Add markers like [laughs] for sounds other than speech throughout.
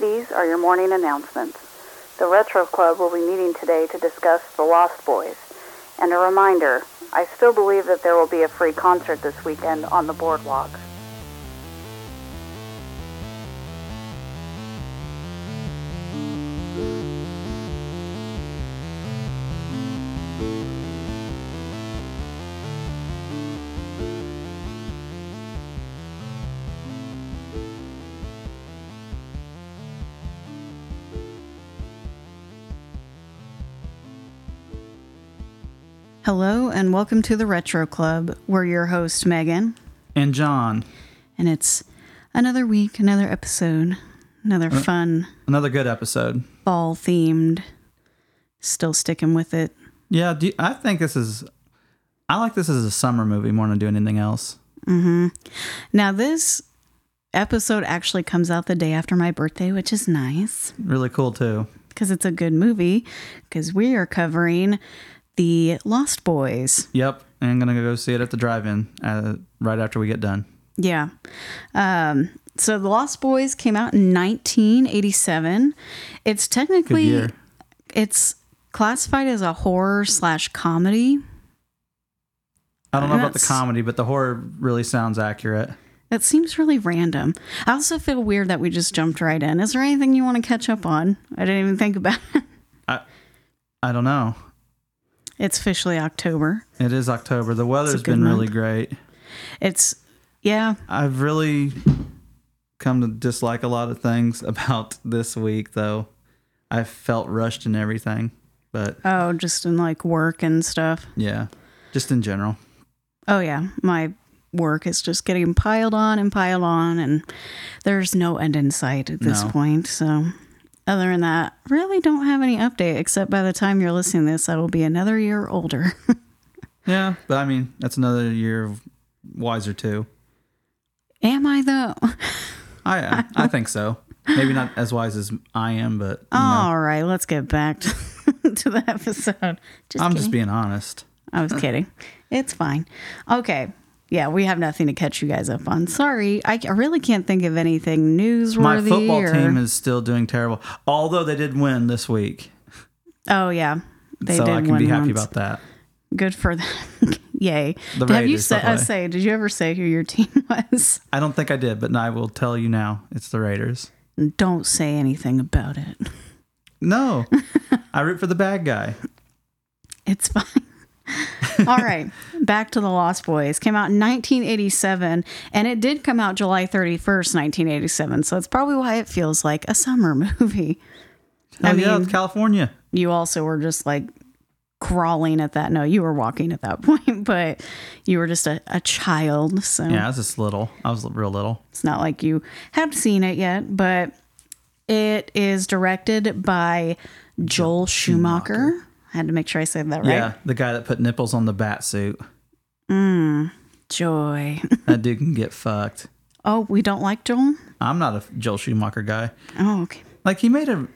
These are your morning announcements. The Retro Club will be meeting today to discuss The Lost Boys. And a reminder, I still believe that there will be a free concert this weekend on the boardwalk. Hello and welcome to the Retro Club. We're your host, Megan, And John, and it's another week, another episode, another fun another good episode. fall themed. Still sticking with it. Yeah, do you- I think this is. I like this as a summer movie more than do anything else. Mm-hmm. Now, this episode actually comes out the day after my birthday, which is nice Really cool too. because it's a good movie. Because we are covering the Lost Boys. Yep, and I'm gonna go see it at the drive-in uh, right after we get done. Yeah. Um, so the Lost Boys came out in 1987. It's technically it's classified as a horror slash comedy. I don't know about the comedy, but the horror really sounds accurate. That seems really random. I also feel weird that we just jumped right in. Is there anything you want to catch up on? I didn't even think about it. I, I don't know. It's officially October. It is October. The weather's been really great. It's yeah, I've really come to dislike a lot of things [laughs] about this week, though. I felt rushed and everything, but oh, just in like work and stuff. yeah, just in general. Oh yeah, my work is just getting piled on and piled on and there's no end in sight at this No. point. So other than that, really don't have any update except by the time you're listening to this, I will be another year older. [laughs] Yeah, but I mean, that's another year of wiser too. Am I though? I [laughs] I think so. Maybe not as wise as I am, but you know, All right, let's get back to, [laughs] to the episode. Just I'm kidding. just being honest. I was kidding. It's fine. Okay. Yeah, we have nothing to catch you guys up on. Sorry, I, I really can't think of anything newsworthy. My football or, team is still doing terrible, although they did win this week, Oh yeah, they so did I can win be happy once. about that. Good for them. [laughs] Yay. The have you Raiders, said? by the I say, did you ever say who your team [laughs] was? I don't think I did, but I will tell you now. It's the Raiders. Don't say anything about it. No, [laughs] I root for the bad guy. It's fine. [laughs] All right, back to the Lost Boys. Came out in 1987, and it did come out July 31st, 1987. So it's probably why it feels like a summer [laughs] movie. Oh I yeah, mean- it's California. You also were just like crawling at that. No, you were walking at that [laughs] point, but you were just a, a child. So Yeah, I was just little. I was real little. it's not like you have seen it yet. But it is directed by Joel Schumacher. I had to make sure I said that right. Yeah, the guy that put nipples on the bat suit. Mmm, Joy. [laughs] That dude can get fucked. Oh, we don't like Joel? I'm not a Joel Schumacher guy. Oh, okay. Like he made a.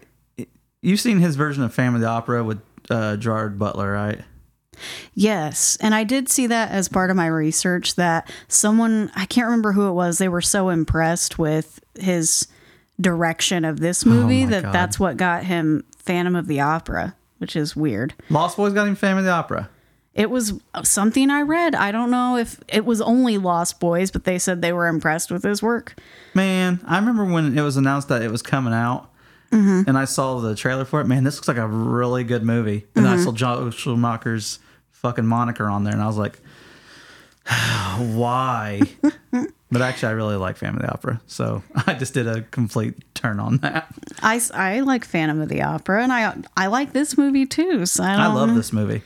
You've seen his version of Phantom of the Opera with uh, Gerard Butler, right? Yes. And I did see that as part of my research that someone, I can't remember who it was, they were so impressed with his direction of this movie Oh that God. that's what got him Phantom of the Opera, which is weird. Lost Boys got him Phantom of the Opera. It was something I read. I don't know if it was only Lost Boys, but they said they were impressed with his work. Man, I remember when it was announced that it was coming out, Mm-hmm. and I saw the trailer for it. Man, this looks like a really good movie. And Mm-hmm. I saw Joel Schumacher's fucking moniker on there, and I was like, [sighs] why? but actually, I really like Phantom of the Opera, so [laughs] I just did a complete turn on that. I, I like Phantom of the Opera, and I I like this movie too. So I, I love this movie.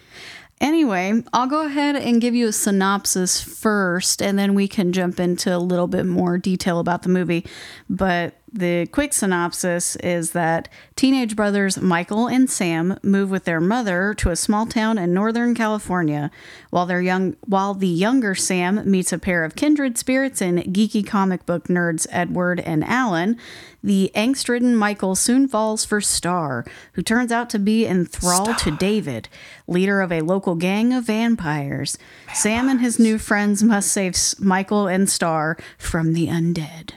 Anyway, I'll go ahead and give you a synopsis first, and then we can jump into a little bit more detail about the movie. But the quick synopsis is that teenage brothers Michael and Sam move with their mother to a small town in Northern California, while their young while the younger Sam meets a pair of kindred spirits in geeky comic book nerds Edward and Alan. The angst-ridden Michael soon falls for Star, who turns out to be enthralled to David, leader of a local gang of vampires. Sam and his new friends must save Michael and Star from the undead.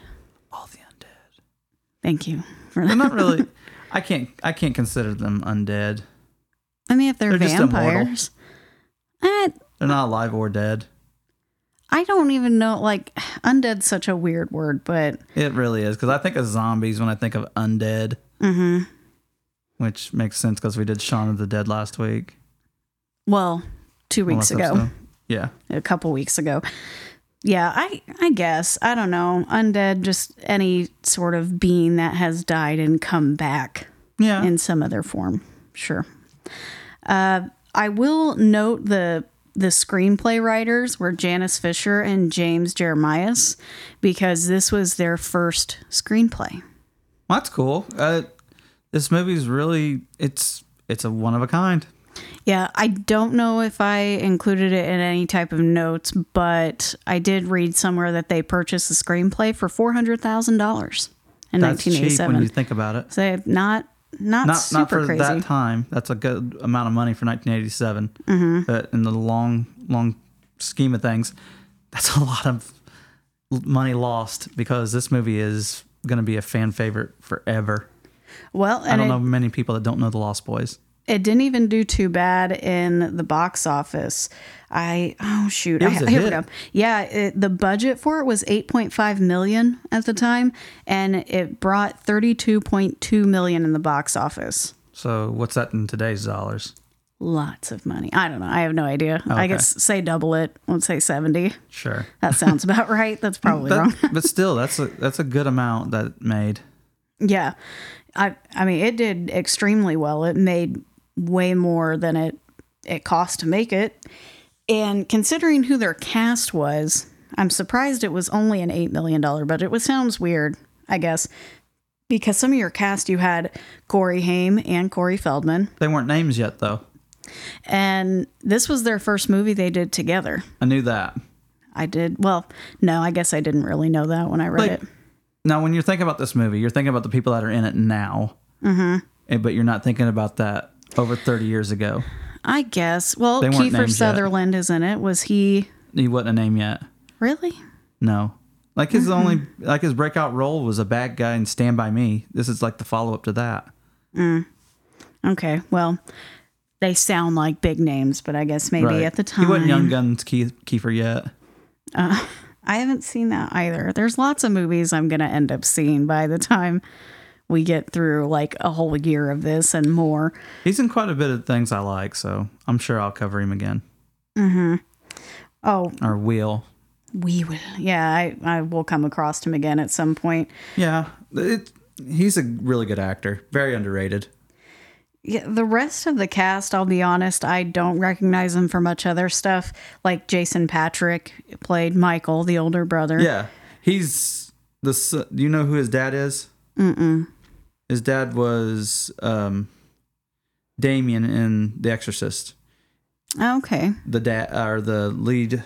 All the undead. Thank you for They're not really. I can't. I can't consider them undead. I mean, if they're, They're vampires, eh, They're not alive or dead. I don't even know. Like, undead's such a weird word, but It really is because I think of zombies when I think of undead, hmm which makes sense because we did Shaun of the Dead last week. well, two weeks ago, episode. Yeah. a couple weeks ago. Yeah, I I guess I don't know. Undead, just any sort of being that has died and come back. Yeah. in some other form. Sure. Uh, I will note the the screenplay writers were Janice Fischer and James Jeremias because this was their first screenplay. Well, that's cool. Uh, this movie's really it's it's a one of a kind. Yeah, I don't know if I included it in any type of notes, but I did read somewhere that they purchased the screenplay for four hundred thousand dollars in That's nineteen eighty when you think about it. So not not, Not super not for crazy. that time. That's a good amount of money for 1987. Mm-hmm. But in the long long scheme of things, that's a [laughs] lot of money lost because this movie is going to be a fan favorite forever. well, I don't it, know many people that don't know the Lost Boys. It didn't even do too bad in the box office. I oh shoot, I, here we go. Yeah, it, the budget for it was 8.5 million at the time, and it brought 32.2 million in the box office. So what's that in today's dollars? Lots of money. I don't know. I have no idea. I guess say double it. Let's say 70. Sure. That sounds about [laughs] right. That's probably That- wrong. but still, that's a that's a good amount that made. Yeah. I I mean it did extremely well. It made way more than it it cost to make it. And considering who their cast was, I'm surprised it was only an 8 million dollar budget, which sounds weird, I guess. Because some of your cast you had Corey Haim and Corey Feldman, They weren't names yet, though. and this was their first movie they did together. I knew that. I did well, no, I guess I didn't really know that when I read Like, it. Now, when you're thinking about this movie, you're thinking about the people that are in it now, mm-hmm. but you're not thinking about that over 30 years ago. I guess. Well, Kiefer named yet. Sutherland is in it. Was he He wasn't a name yet. really? No. Like his Mm-hmm. only, like his breakout role was a bad guy in Stand By Me. This is like the follow up to that. Okay, well, they sound like big names, but I guess maybe Right. at the time He wasn't Young Guns Keith, Kiefer yet. I haven't seen that either. There's lots of movies I'm gonna end up seeing by the time we get through like a whole year of this and more. He's in quite a bit of things I like, so I'm sure I'll cover him again. Mm-hmm. Oh, Or will. we will. Yeah, I I will come across him again at some point. Yeah. It, he's a really good actor. Very underrated. Yeah, the rest of the cast, I'll be honest, I don't recognize them for much other stuff. Like Jason Patric played Michael, the older brother. Yeah, he's the. Do you know who his dad is? Mm-mm. His dad was um, Damien in The Exorcist. Okay, The dad or the lead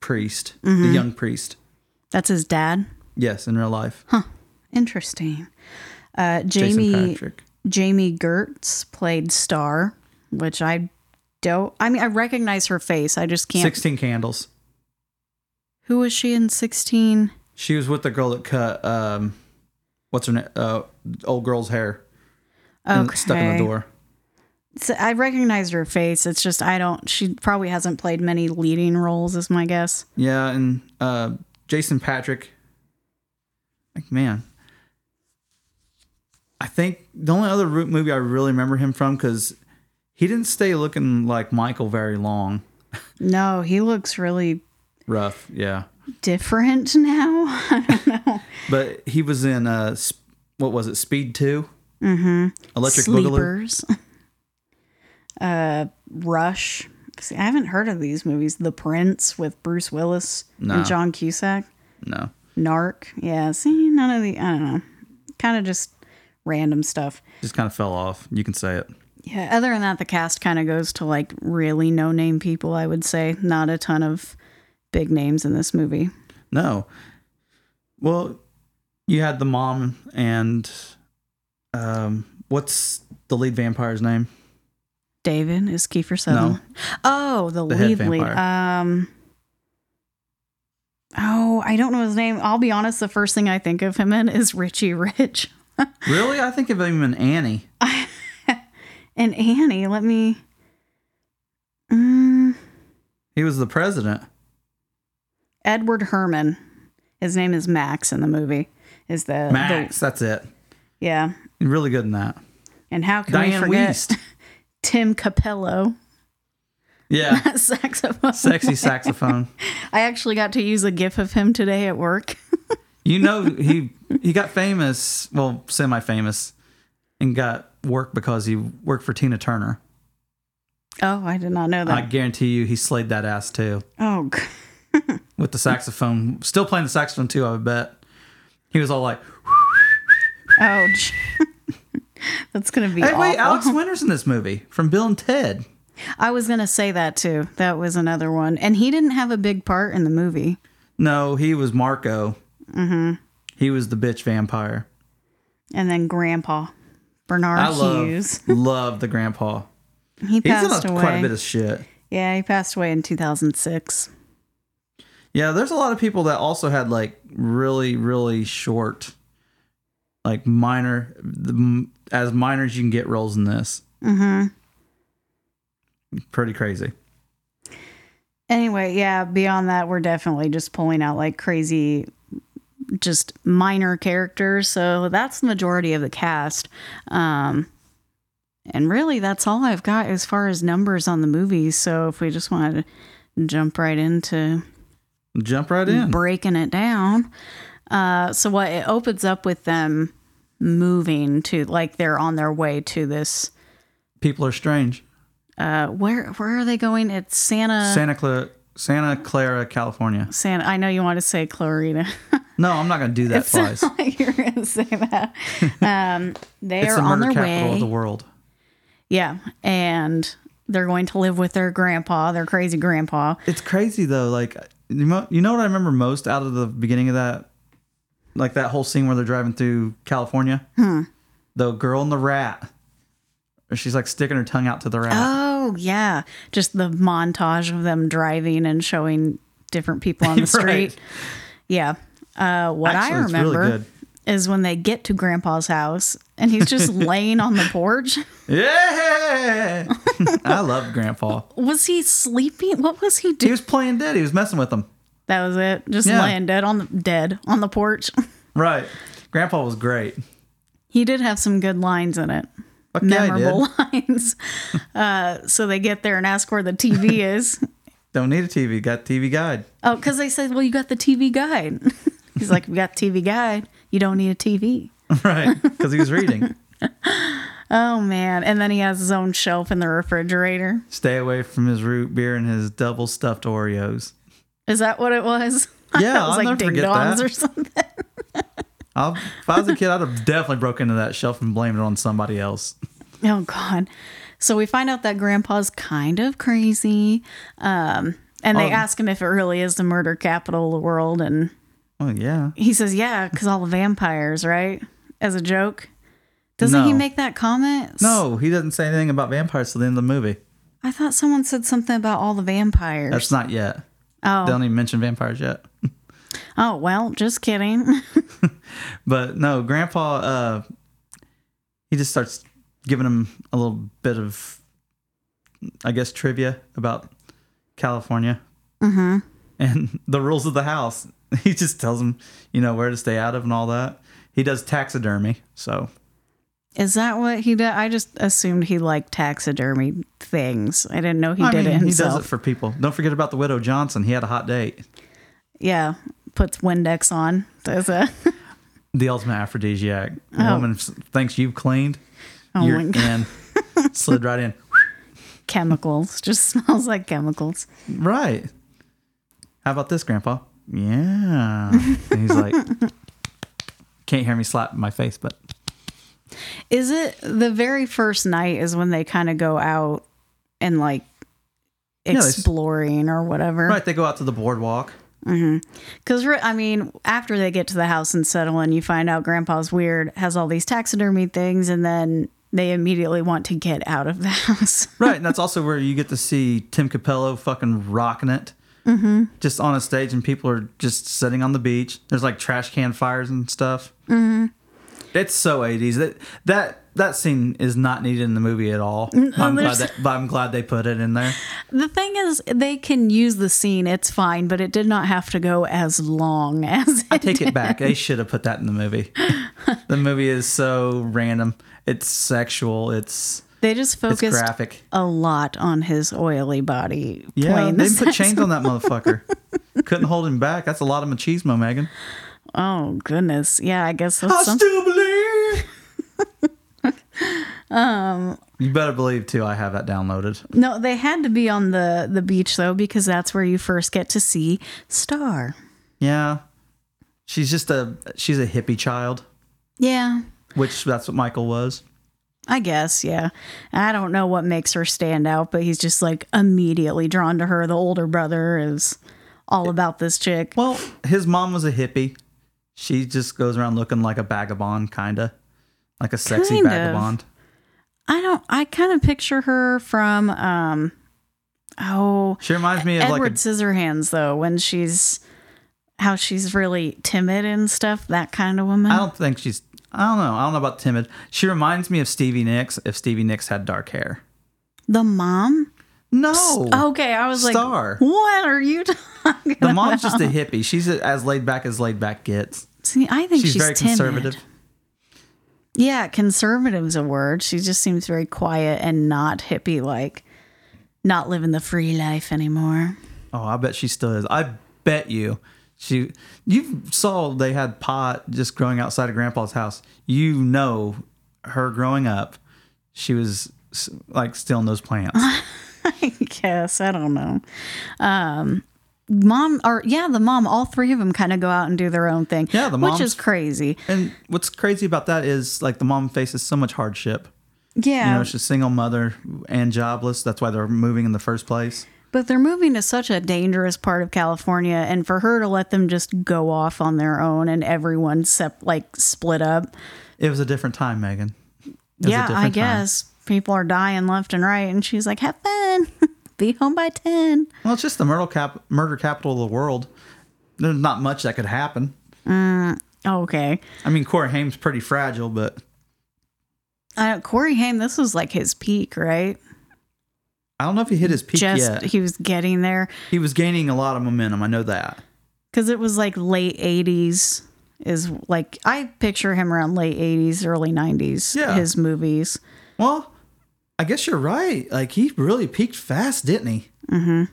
priest, Mm-hmm. the young priest. that's his dad. Yes, in real life, Huh. Interesting. Uh, Jamie Patrick. Jami Gertz played Star, which I don't. I mean, I recognize her face. I just can't. Sixteen Candles. Who was she in Sixteen? She was with the girl that cut um, what's her name? Uh, old girl's hair. Okay, Stuck in the door. So I recognize her face. It's just I don't. She probably hasn't played many leading roles, is my guess. Yeah, and uh, Jason Patric. Like man, I think the only other movie I really remember him from because he didn't stay looking like Michael very long. [laughs] No, he looks really Rough, yeah. Different now. [laughs] I don't know. But he was in uh, what was it? Speed 2 Mm-hmm. Electric Boogaloo. Uh, Rush. See, I haven't heard of these movies. The Prince with Bruce Willis No. and John Cusack. No, Narc. Yeah, see, none of the, I don't know. Kind of just random stuff. just kind of fell off. You can say it. Yeah, other than that, the cast kind of goes to like really no name people, I would say. Not a ton of big names in this movie. No. Well, you had the mom and um, what's the lead vampire's name? David is Kiefer Sutherland. Oh, the, The lead lead. vampire. Um. Oh, I don't know his name. I'll be honest. The first thing I think of him in is Richie Rich. [laughs] really? I think of him in Annie. [laughs] And Annie, let me. Mm, He was the president. Edward Herrmann. His name is Max in the movie. Is the Max, that's it. Yeah. Really good in that. And how can we Dianne forget Wiest. [laughs] Tim Cappello, Yeah. [laughs] saxophone? Sexy saxophone. [laughs] I actually got to use a GIF of him today at work. You know he he got famous, well, semi-famous, and got work because he worked for Tina Turner. Oh, I did not know that. I guarantee you, he slayed that ass too oh, g- [laughs] with the saxophone. Still playing the saxophone too, I would bet. He was all like, ouch. [laughs] That's gonna be. "Hey, wait. Alex Winter's in this movie from Bill and Ted." I was gonna say that too. That was another one, and he didn't have a big part in the movie. No, he was Marco. Mm-hmm. He was the bitch vampire. And then Grandpa Barnard I love Hughes. [laughs] love the grandpa. He He's in passed a, away. quite a bit of shit. yeah, he passed away in 2006. Yeah, there's a lot of people that also had like really, really short, like minor, the, as minors you can get roles in this. Mm-hmm. Pretty crazy. Anyway, yeah. Beyond that, we're definitely just pulling out like crazy, just minor characters. So that's the majority of the cast. Um, and really, that's all I've got as far as numbers on the movie. So if we just wanted to jump right into Jump right in. breaking it down. Uh, so what it opens up with them moving to like they're on their way to this. People are strange. Uh, where where are they going? It's Santa. Santa Clara, Santa Clara, California. Santa. I know you want to say Clarita. [laughs] No, I'm not going to do that twice. [laughs] like you're going to say that. [laughs] Um, they It's are the on their capital way. of the world. Yeah, and they're going to live with their grandpa, their crazy grandpa. It's crazy though. Like you know what I remember most out of the beginning of that, like that whole scene where they're driving through California. Hmm. The girl and the rat. She's like sticking her tongue out to the rat. Oh yeah, just the montage of them driving and showing different people on the [laughs] street. Right. Yeah. Uh, what Actually, I it's really remember is when they get to Grandpa's house and he's just [laughs] laying on the porch. Yeah, I love Grandpa. Was he sleeping? What was he doing? He was playing dead. He was messing with them. That was it. Just Yeah. laying dead on the dead on the porch. [laughs] Right. Grandpa was great. he did have some good lines in it. Fuck memorable [laughs] lines. Uh, so they get there and ask where the TV is. Don't need a TV. Got TV guide. Oh, because they said, "Well, you got the TV guide." He's like, "We got TV guide. You don't need a TV." [laughs] Right. Because he was reading. [laughs] Oh man! And then he has his own shelf in the refrigerator. Stay away from his root beer and his double stuffed Oreos. Is that what it was? I [laughs] Yeah, thought it was I'll like ding dongs or something. I'll, if I was a kid, I'd have definitely broke into that shelf and blamed it on somebody else. Oh god! So we find out that Grandpa's kind of crazy, um, and they Oh. ask him if it really is the murder capital of the world, and Oh yeah. he says, "Yeah, because all the vampires, right?" As a joke. Doesn't he make that comment? No, he doesn't say anything about vampires till the end of the movie. I thought someone said something about all the vampires. That's not yet. oh, They don't even mention vampires yet. [laughs] oh well, just kidding. [laughs] But no, Grandpa, uh, he just starts giving him a little bit of, I guess, trivia about California mm-hmm. and [laughs] the rules of the house. He just tells him, you know, where to stay out of and all that. He does taxidermy, so Is that what he did? I just assumed he liked taxidermy things. I didn't know he I did mean, it he does it for people. Don't forget about the widow Johnson. He had a hot date. yeah, puts Windex on. Does it? [laughs] The ultimate aphrodisiac. The Oh. woman thinks you've cleaned. Oh you're my God. in. [laughs] Slid right in. chemicals. Just [laughs] smells like chemicals. Right. How about this, Grandpa? Yeah. And he's like, can't hear me slap my face, but Is it the very first night is when they kind of go out and like exploring or whatever? right. They go out to the boardwalk. Mm-hmm. Because, I mean, after they get to the house and settle in, you find out Grandpa's weird, has all these taxidermy things, and then they immediately want to get out of the [laughs] house. Right. And that's also where you get to see Tim Cappello fucking rocking it. Mm-hmm. Just on a stage, and people are just sitting on the beach. There's like trash can fires and stuff. It's so 80s. That that that scene is not needed in the movie at all. I'm glad that, but I'm glad they put it in there. The thing is, they can use the scene, it's fine, but it did not have to go as long [laughs] as I take it back. They should have put that in the movie. [laughs] the movie is so random. It's sexual. It's They just focused graphic. a lot on his oily body. Yeah, they the [laughs] put chains on that motherfucker. Couldn't hold him back. That's a lot of machismo, Megan. Oh goodness, yeah. I guess that's I some- still believe. [laughs] um, you better believe too. I have that downloaded. no. They had to be on the the beach though, because that's where you first get to see Star. Yeah, she's just a she's a hippie child, Yeah, which that's what Michael was. I guess. Yeah, I don't know what makes her stand out, but he's just like immediately drawn to her. The older brother is all about this chick. Well, his mom was a hippie. She just goes around looking like a vagabond, kinda like a sexy Kind of. vagabond. I don't. I kind of picture her from um, oh, She reminds me of Edward like a Scissorhands though, when she's how she's really timid and stuff. That kind of woman. I don't think she's. I don't know. I don't know about timid. She reminds me of Stevie Nicks if Stevie Nicks had dark hair. the mom. No. Okay, I was Star. like, what are you [laughs] talking The mom's about? just a hippie. She's as laid back as laid back gets. See, I think She's, she's, very timid. conservative. Yeah, conservative's a word. She just seems very quiet and not hippie like, not living the free life anymore. Oh, I bet she still is. I bet you. She you saw they had pot just growing outside of grandpa's house. You know her growing up, she was like stealing those plants. [laughs] I guess I don't know. Um, mom or yeah, the mom. All three of them kind of go out and do their own thing. Yeah, the which is crazy. and what's crazy about that is like the mom faces so much hardship. Yeah, You know, she's a single mother and jobless. That's why they're moving in the first place. But they're moving to such a dangerous part of California, and for her to let them just go off on their own and everyone sep- like split up. It was a different time, Megan. It yeah, I different time. guess people are dying left and right, and she's like, "Have fun, [laughs] be home by 10. Well, it's just the murder cap murder capital of the world. There's not much that could happen. Mm, Okay, I mean, Corey Haim's pretty fragile, but uh, Corey Haim, this was like his peak, right? I don't know if he hit his peak Just yet. he was getting there. He was gaining a lot of momentum. I know that. because it was like late 80s is like i picture him around late 80s early 90s Yeah. his movies Well, I guess you're right. Like he really peaked fast, didn't he? Mm-hmm.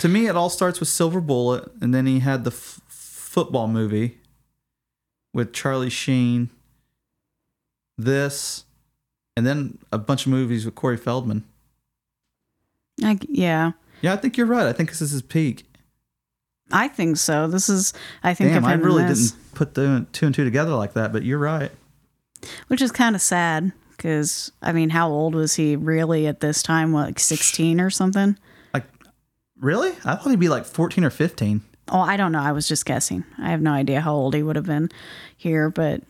To me, it all starts with Silver Bullet, and then he had the f- football movie with Charlie Sheen. This, and then a bunch of movies with Corey Feldman. I, yeah Yeah, I think you're right. I think this is his peak. i think so this is i think Damn, of I really didn't put the two and two together like that, but you're right. which is kind of sad because i mean how old was he really at this time what, like 16 or something Like, really? I thought he'd be like 14 or 15. oh i don't know i was just guessing i have no idea how old he would have been here but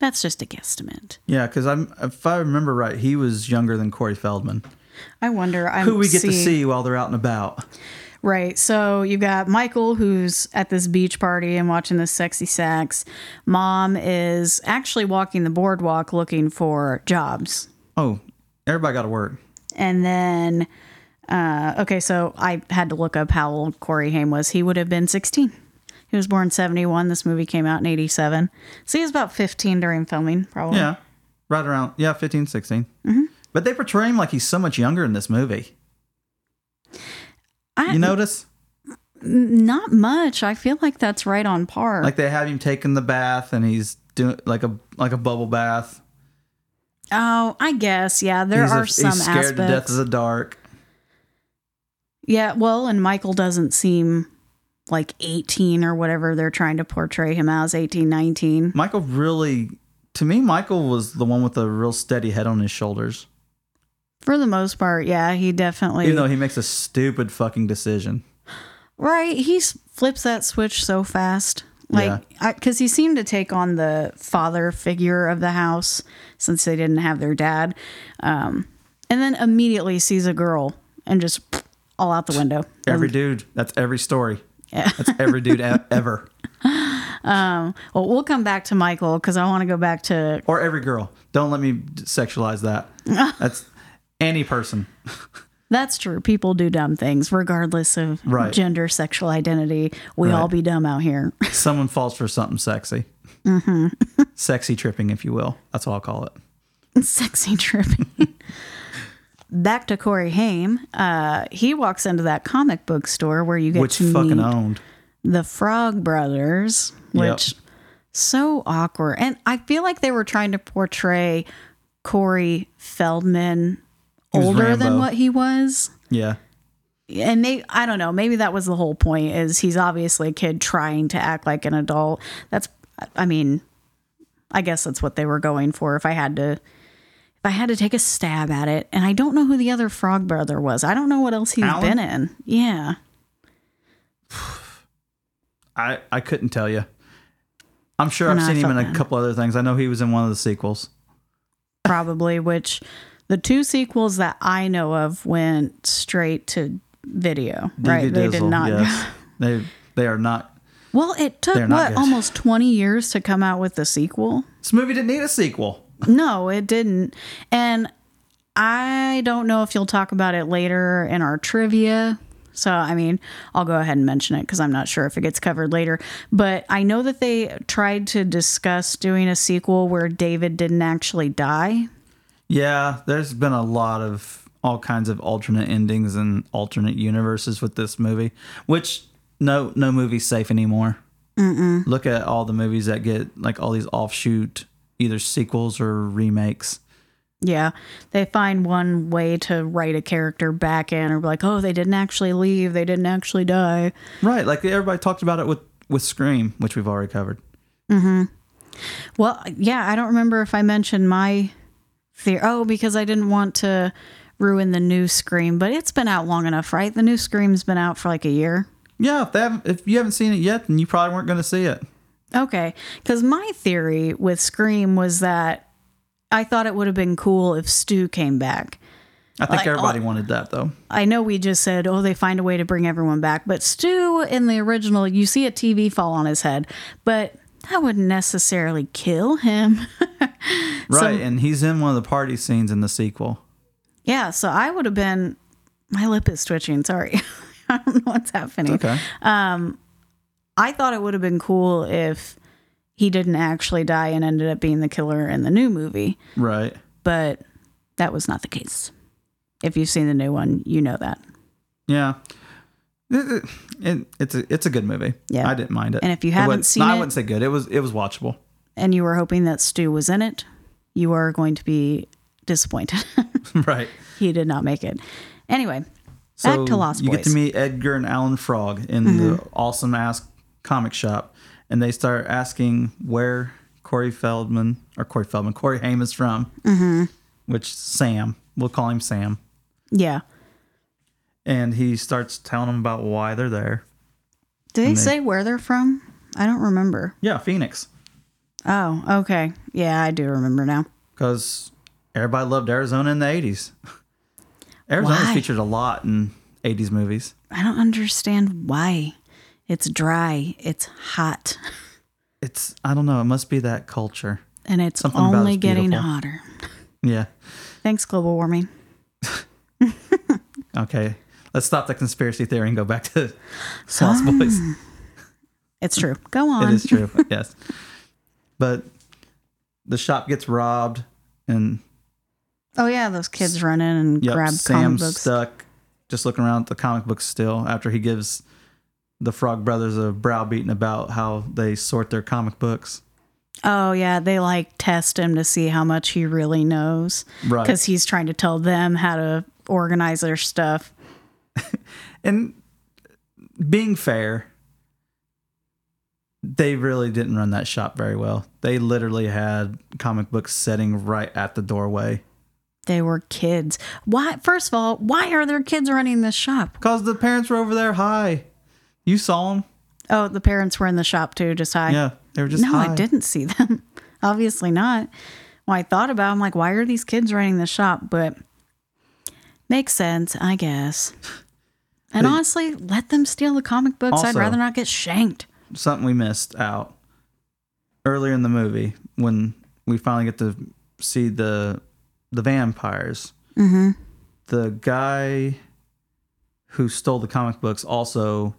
that's just a guesstimate Yeah, because I'm if I remember right, he was younger than Corey Feldman. I wonder I'm, Who we get to see while they're out and about. Right. So you've got Michael who's at this beach party and watching this sexy sax. Mom is actually walking the boardwalk looking for jobs. Oh, everybody got to work. And then, uh, okay, so I had to look up how old Corey Haim was. He would have been 16. He was born 71. This movie came out in 87. So he was about 15 during filming, probably. Yeah, right around yeah, 15, 16. Mm-hmm. But they portray him like he's so much younger in this movie. I, You notice? Not much. I feel like that's right on par. Like they have him taking the bath and he's doing like a like a bubble bath. oh, I guess. Yeah, there he's, a- are some he's scared aspects. to death of the dark. Yeah, well, and Michael doesn't seem like 18 or whatever they're trying to portray him as 18, 19. Michael really, to me, Michael was the one with a real steady head on his shoulders. For the most part, yeah, he definitely. Even though he makes a stupid fucking decision. right, he flips that switch so fast. Like, because he seemed to take on the father figure of the house since they didn't have their dad. Um, and then immediately sees a girl and just all out the window. Every dude, that's every story. Yeah. That's every dude [laughs] ever. um, well, we'll come back to Michael because I want to go back to Or every girl. Don't let me sexualize that. [laughs] That's any person. That's true. People do dumb things regardless of Right. gender, sexual identity. We all be dumb out here. [laughs] Someone falls for something sexy. [laughs] Sexy tripping, if you will. That's what I'll call it. Sexy tripping. [laughs] Back to Corey Haim. Uh, he walks into that comic book store where you get Which to fucking meet owned. the Frog Brothers, which so awkward. And I feel like they were trying to portray Corey Feldman older than what he was. Yeah. and they i don't know maybe that was the whole point is he's obviously a kid trying to act like an adult that's i mean i guess that's what they were going for if i had to if i had to take a stab at it and i don't know who the other frog brother was i don't know what else he's Alan? been in yeah [sighs] I, I couldn't tell you. I'm sure And I've seen him in a couple other things. I know he was in one of the sequels. probably which the two sequels that i know of went straight to video right they did not Yes. [laughs] they they are not. well it took what almost 20 years to come out with the sequel This movie didn't need a sequel. No, it didn't. And I don't know if you'll talk about it later in our trivia. So, I mean, I'll go ahead and mention it because I'm not sure if it gets covered later. But I know that they tried to discuss doing a sequel where David didn't actually die. Yeah, there's been a lot of all kinds of alternate endings and alternate universes with this movie, which no no movie's safe anymore. Mm-mm. Look at all the movies that get like all these offshoot either sequels or remakes. Yeah. They find one way to write a character back in or like, oh, they didn't actually leave. They didn't actually die. Right, like everybody talked about it with with Scream, which we've already covered. Mm-hmm. Well, yeah, I don't remember if I mentioned my theory. Oh, because I didn't want to ruin the new Scream, but it's been out long enough, right? The new Scream's been out for like a year. Yeah, if they haven't, if you haven't seen it yet, then you probably weren't going to see it. Okay, because my theory with Scream was that I thought it would have been cool if Stu came back. I think Like, everybody oh, wanted that though. I know we just said, oh, they find a way to bring everyone back, but Stu in the original, you see a TV fall on his head, but that wouldn't necessarily kill him. [laughs] [laughs] Right, and he's in one of the party scenes in the sequel. Yeah, so I would have been. My lip is twitching. Sorry, [laughs] I don't know what's happening. Okay. Um, I thought it would have been cool if he didn't actually die and ended up being the killer in the new movie, Right. but that was not the case. If you've seen the new one, you know that. Yeah. It, it- it- it's a it's a good movie. Yeah. I didn't mind it. And if you haven't seen no, I wouldn't say good. It was it was watchable. And you were hoping that Stu was in it, you are going to be disappointed. [laughs] right. he did not make it. Anyway, So back to Lost you Boys. get to meet Edgar and Alan Frog in Mm-hmm. the awesome ass comic shop, and they start asking where Corey Feldman or Corey Feldman Corey Haim is from, mm-hmm. which Sam we'll call him Sam, yeah. and he starts telling them about why they're there. Did they they- say where they're from? I don't remember. Yeah, Phoenix, Oh, okay. Yeah, I do remember now. because everybody loved Arizona in the eighties. [laughs] Arizona's Why? featured a lot in eighties movies. I don't understand why. It's dry, it's hot, [laughs] It's I don't know. It must be that culture. and it's Something only it's getting hotter. [laughs] Yeah. Thanks, global warming. Okay. Let's stop the conspiracy theory and go back to [gasps] Lost Boys. [gasps] It's true. Go on. It is true. yes. But the shop gets robbed and Oh yeah, those kids run in and yep, grab comic books. stuck just looking around at the comic books still after he gives the Frog Brothers a browbeating about how they sort their comic books. Oh yeah, they like test him to see how much he really knows Right. because he's trying to tell them how to organize their stuff. [laughs] And being fair, they really didn't run that shop very well. They literally had comic books sitting right at the doorway. They were kids. Why? First of all, why are there kids running this shop? Because the parents were over there high. You saw them? Oh, the parents were in the shop too, just high. Yeah, they were just no, high. I didn't see them. [laughs] Obviously not. Well, I thought about, it, I'm like, why are these kids running the shop? But makes sense, I guess. And They- honestly, let them steal the comic books. I'd rather not get shanked. Something we missed out. earlier in the movie when we finally get to see the the vampires. Mm-hmm. The guy who stole the comic books also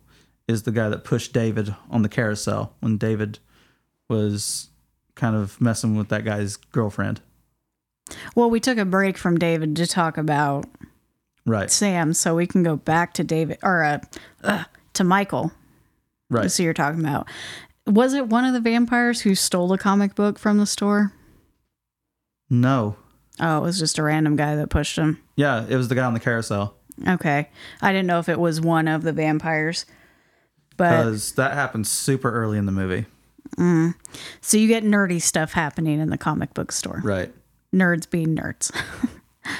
is the guy that pushed David on the carousel when David was kind of messing with that guy's girlfriend. Well, we took a break from David to talk about Right. Sam, so we can go back to David or uh, uh, to Michael. Right. So you're talking about. Was it one of the vampires who stole a comic book from the store? No. Oh, it was just a random guy that pushed him. Yeah, it was the guy on the carousel. Okay. I didn't know if it was one of the vampires. But Because that happened super early in the movie. Mm. so you get nerdy stuff happening in the comic book store. Right. Nerds being nerds. [laughs]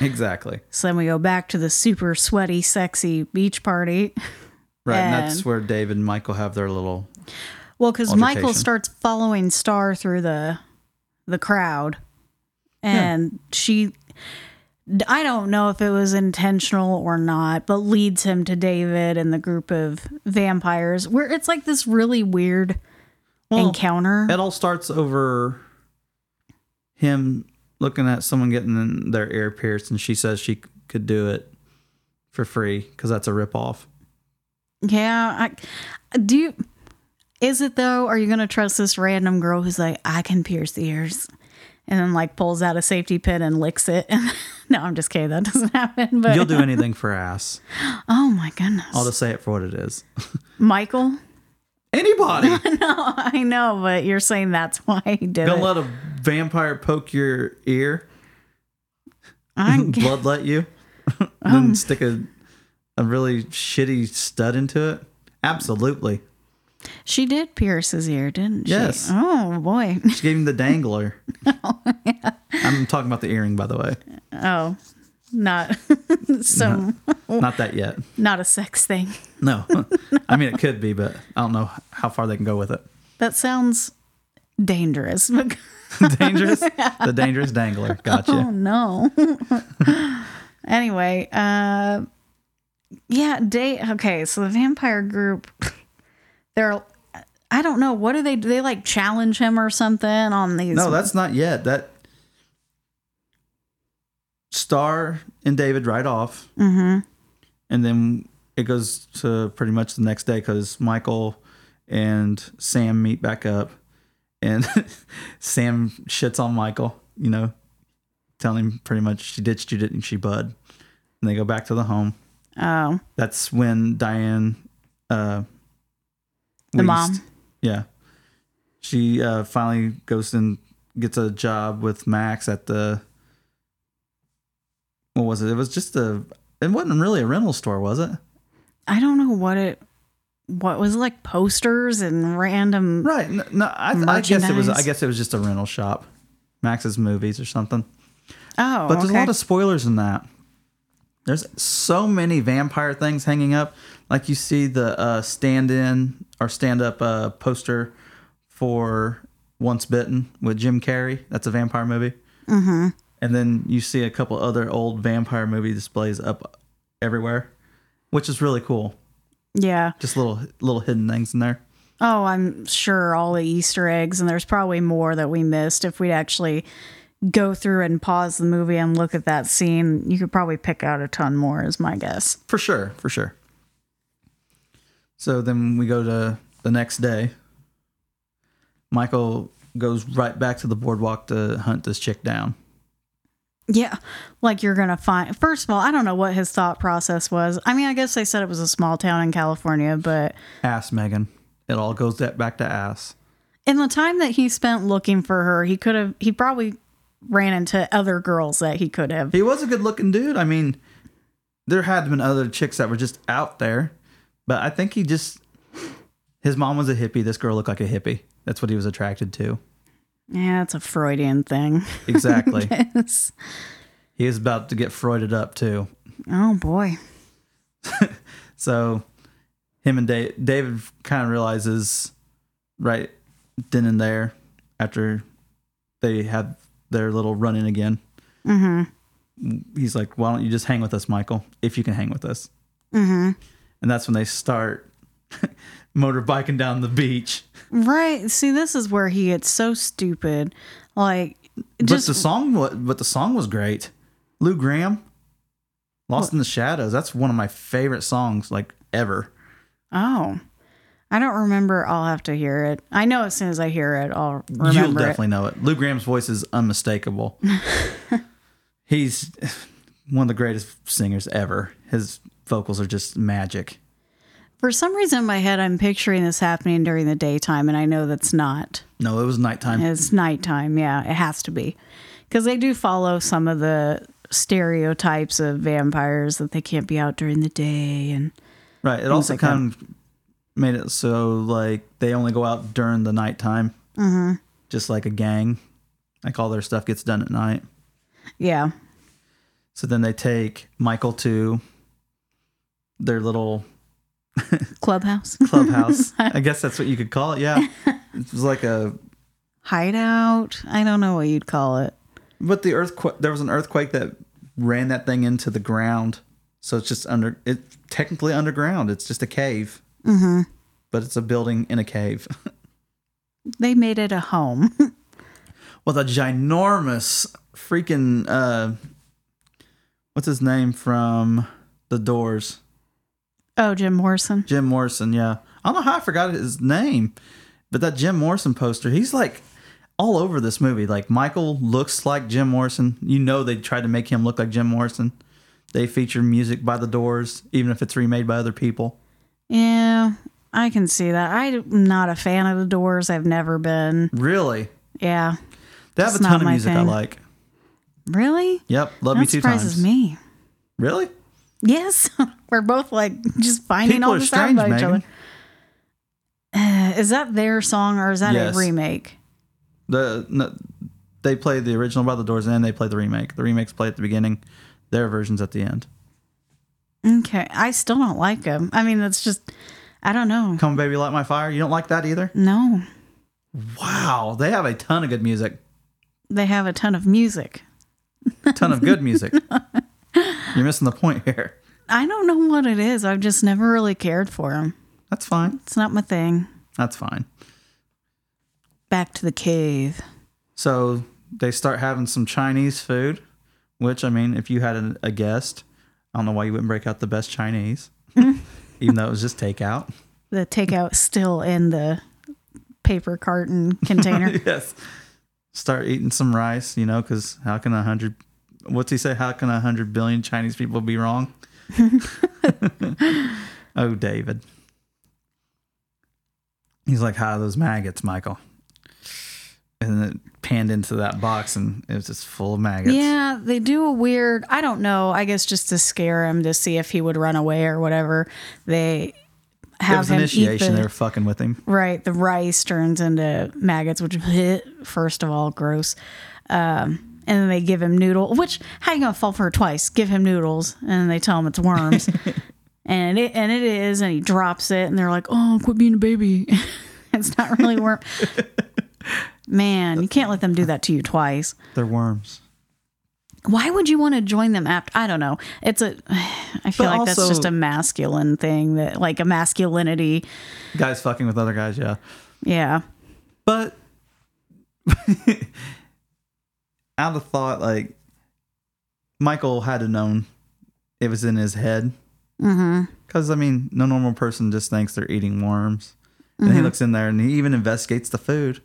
Exactly. so then we go back to the super sweaty, sexy beach party. [laughs] Right. And, that's where David and Michael have their little Well, because Michael starts following Star through the the crowd, and she, I don't know if it was intentional or not, but leads him to David and the group of vampires, where it's like this really weird Well, encounter. It all starts over him looking at someone getting their ear pierced, and she says she could do it for free because that's a ripoff. Yeah, I, do you? Is it though? Are you gonna trust this random girl who's like, I can pierce the ears, and then like pulls out a safety pin and licks it? [laughs] no, I'm just kidding. That doesn't [laughs] happen. But You'll do anything for ass. [gasps] oh my goodness, I'll just say it for what it is. [laughs] Michael. Anybody No, I know, but you're saying that's why he did gonna it. let a vampire poke your ear, I, bloodlet you, and um, then stick a a really shitty stud into it? Absolutely. she did pierce his ear, didn't she? Yes. Oh boy. She gave him the dangler. [laughs] I'm talking about the earring, by the way. Oh, not [laughs] some, Not that yet. not a sex thing. [laughs] No. I mean, it could be, but I don't know how far they can go with it. That sounds dangerous. Dangerous? The dangerous dangler. Gotcha. Oh no. anyway, uh yeah, day okay, so the vampire group [laughs] they're I don't know, what do they do? They like challenge him or something on these No, that's not yet. That Star and David ride off. Mhm. And then it goes to pretty much the next day because Michael and Sam meet back up. And [laughs] Sam shits on Michael, you know, telling him pretty much she ditched you, didn't she, bud? And they go back to the home. Oh, That's when Diane, uh, The mom? yeah, she uh, finally goes and gets a job with Max at the. What was it? It was just a. It wasn't really a rental store, was it? I don't know what it what was it, like posters and random Right. No, no I, I guess it was. I guess it was just a rental shop, Max's movies or something. Oh, But there's okay. a lot of spoilers in that. There's so many vampire things hanging up. Like you see the uh, stand-in or stand-up uh, poster for Once Bitten with Jim Carrey. That's a vampire movie. Mm-hmm. And then you see a couple other old vampire movie displays up everywhere, which is really cool. yeah. Just little little hidden things in there. Oh, I'm sure all the Easter eggs, and there's probably more that we missed. If we'd actually go through and pause the movie and look at that scene, you could probably pick out a ton more, is my guess. For sure, for sure. So then we go to the next day. Michael goes right back to the boardwalk to hunt this chick down. Yeah, like you're gonna find. First of all, I don't know what his thought process was. I mean, I guess they said it was a small town in California, but Ass Megan. It all goes that back to ass. in the time that he spent looking for her, he could have. He probably ran into other girls that he could have. He was a good looking dude. I mean, there had been other chicks that were just out there, but I think he just his mom was a hippie. This girl looked like a hippie. That's what he was attracted to. Yeah, it's a Freudian thing. Exactly. [laughs] Yes. he is about to get Freuded up too. Oh boy. [laughs] So him and Dave, David kind of realizes right then and there after they had their little run in again. Mm-hmm. He's like, "Why don't you just hang with us, Michael? If you can hang with us." Mm-hmm. And that's when they start [laughs] motorbiking down the beach. Right. See, this is where he gets so stupid. Like, but just the song, but the song was great. Lou Gramm, "Lost in the Shadows." That's one of my favorite songs, like ever. oh, I don't remember. I'll have to hear it. I know as soon as I hear it, I'll remember You'll it. definitely know it. Lou Gramm's voice is unmistakable. [laughs] He's one of the greatest singers ever. His vocals are just magic. For some reason, in my head, I'm picturing this happening during the daytime, and I know that's not. No, it was nighttime. It's nighttime. Yeah, it has to be. Because they do follow some of the stereotypes of vampires that they can't be out during the day. And Right. It also like kind of made it so like they only go out during the nighttime. Mm-hmm. Just like a gang. Like all their stuff gets done at night. yeah, So then they take Michael to their little [laughs] clubhouse, clubhouse. [laughs] I guess that's what you could call it. Yeah. [laughs] It was like a hideout. I don't know what you'd call it. but the earthquake there was an earthquake that ran that thing into the ground. So it's just under it's technically underground. It's just a cave. Mm-hmm. But it's a building in a cave. [laughs] They made it a home. [laughs] with a ginormous freaking uh what's his name from the doors oh, Jim Morrison. jim morrison yeah i don't know how i forgot his name but that jim morrison poster he's like all over this movie like michael looks like jim morrison you know they tried to make him look like jim morrison they feature music by the doors even if it's remade by other people Yeah, I can see that. I'm not a fan of the Doors. I've never been. really Yeah, they have a ton of music i like really? yep love that me two surprises times me. really Yes, [laughs] we're both like just finding People all are this out strange, about each other. Uh, [sighs] is that their song or is that Yes. a remake? The no, they play the original by the Doors, and then they play the remake. The remakes play at the beginning, their versions at the end. Okay, I still don't like them. I mean, that's just I don't know. Come baby, light my fire. You don't like that either? No, Wow, they have a ton of good music, they have a ton of music. a [laughs] ton of good music. [laughs] You're missing the point here. I don't know what it is. I've just never really cared for them. That's fine. It's not my thing. That's fine. Back to the cave. So they start having some Chinese food, which I mean, if you had a, a guest, I don't know why you wouldn't break out the best Chinese, [laughs] even though it was just takeout. The takeout still in the paper carton [laughs] container. yes. Start eating some rice, you know, because how can a hundred? What's he say? How can a hundred billion Chinese people be wrong? [laughs] oh, David. He's like, "Hi, those maggots, Michael." And then it panned into that box, and it was just full of maggots. Yeah, they do a weird. I don't know. I guess just to scare him to see if he would run away or whatever. They it have was him eat initiation. the they were fucking with him. right. The rice turns into maggots, which [laughs] first of all gross. Um, and then they give him noodle. Which how you gonna fall for it twice? Give him noodles, and they tell him it's worms. [laughs] and it and it is, and he drops it, and they're like, "Oh, quit being a baby." [laughs] it's not really worm. Man, you can't let them do that to you twice They're worms. why would you want to join them after i don't know it's a [sighs] i feel But like that's just a masculine thing that like a masculinity Guys fucking with other guys, yeah. yeah But [laughs] out of thought, like Michael had to known it was in his head. mm-hmm Because I mean, no normal person just thinks they're eating worms. And he looks in there and he even investigates the food.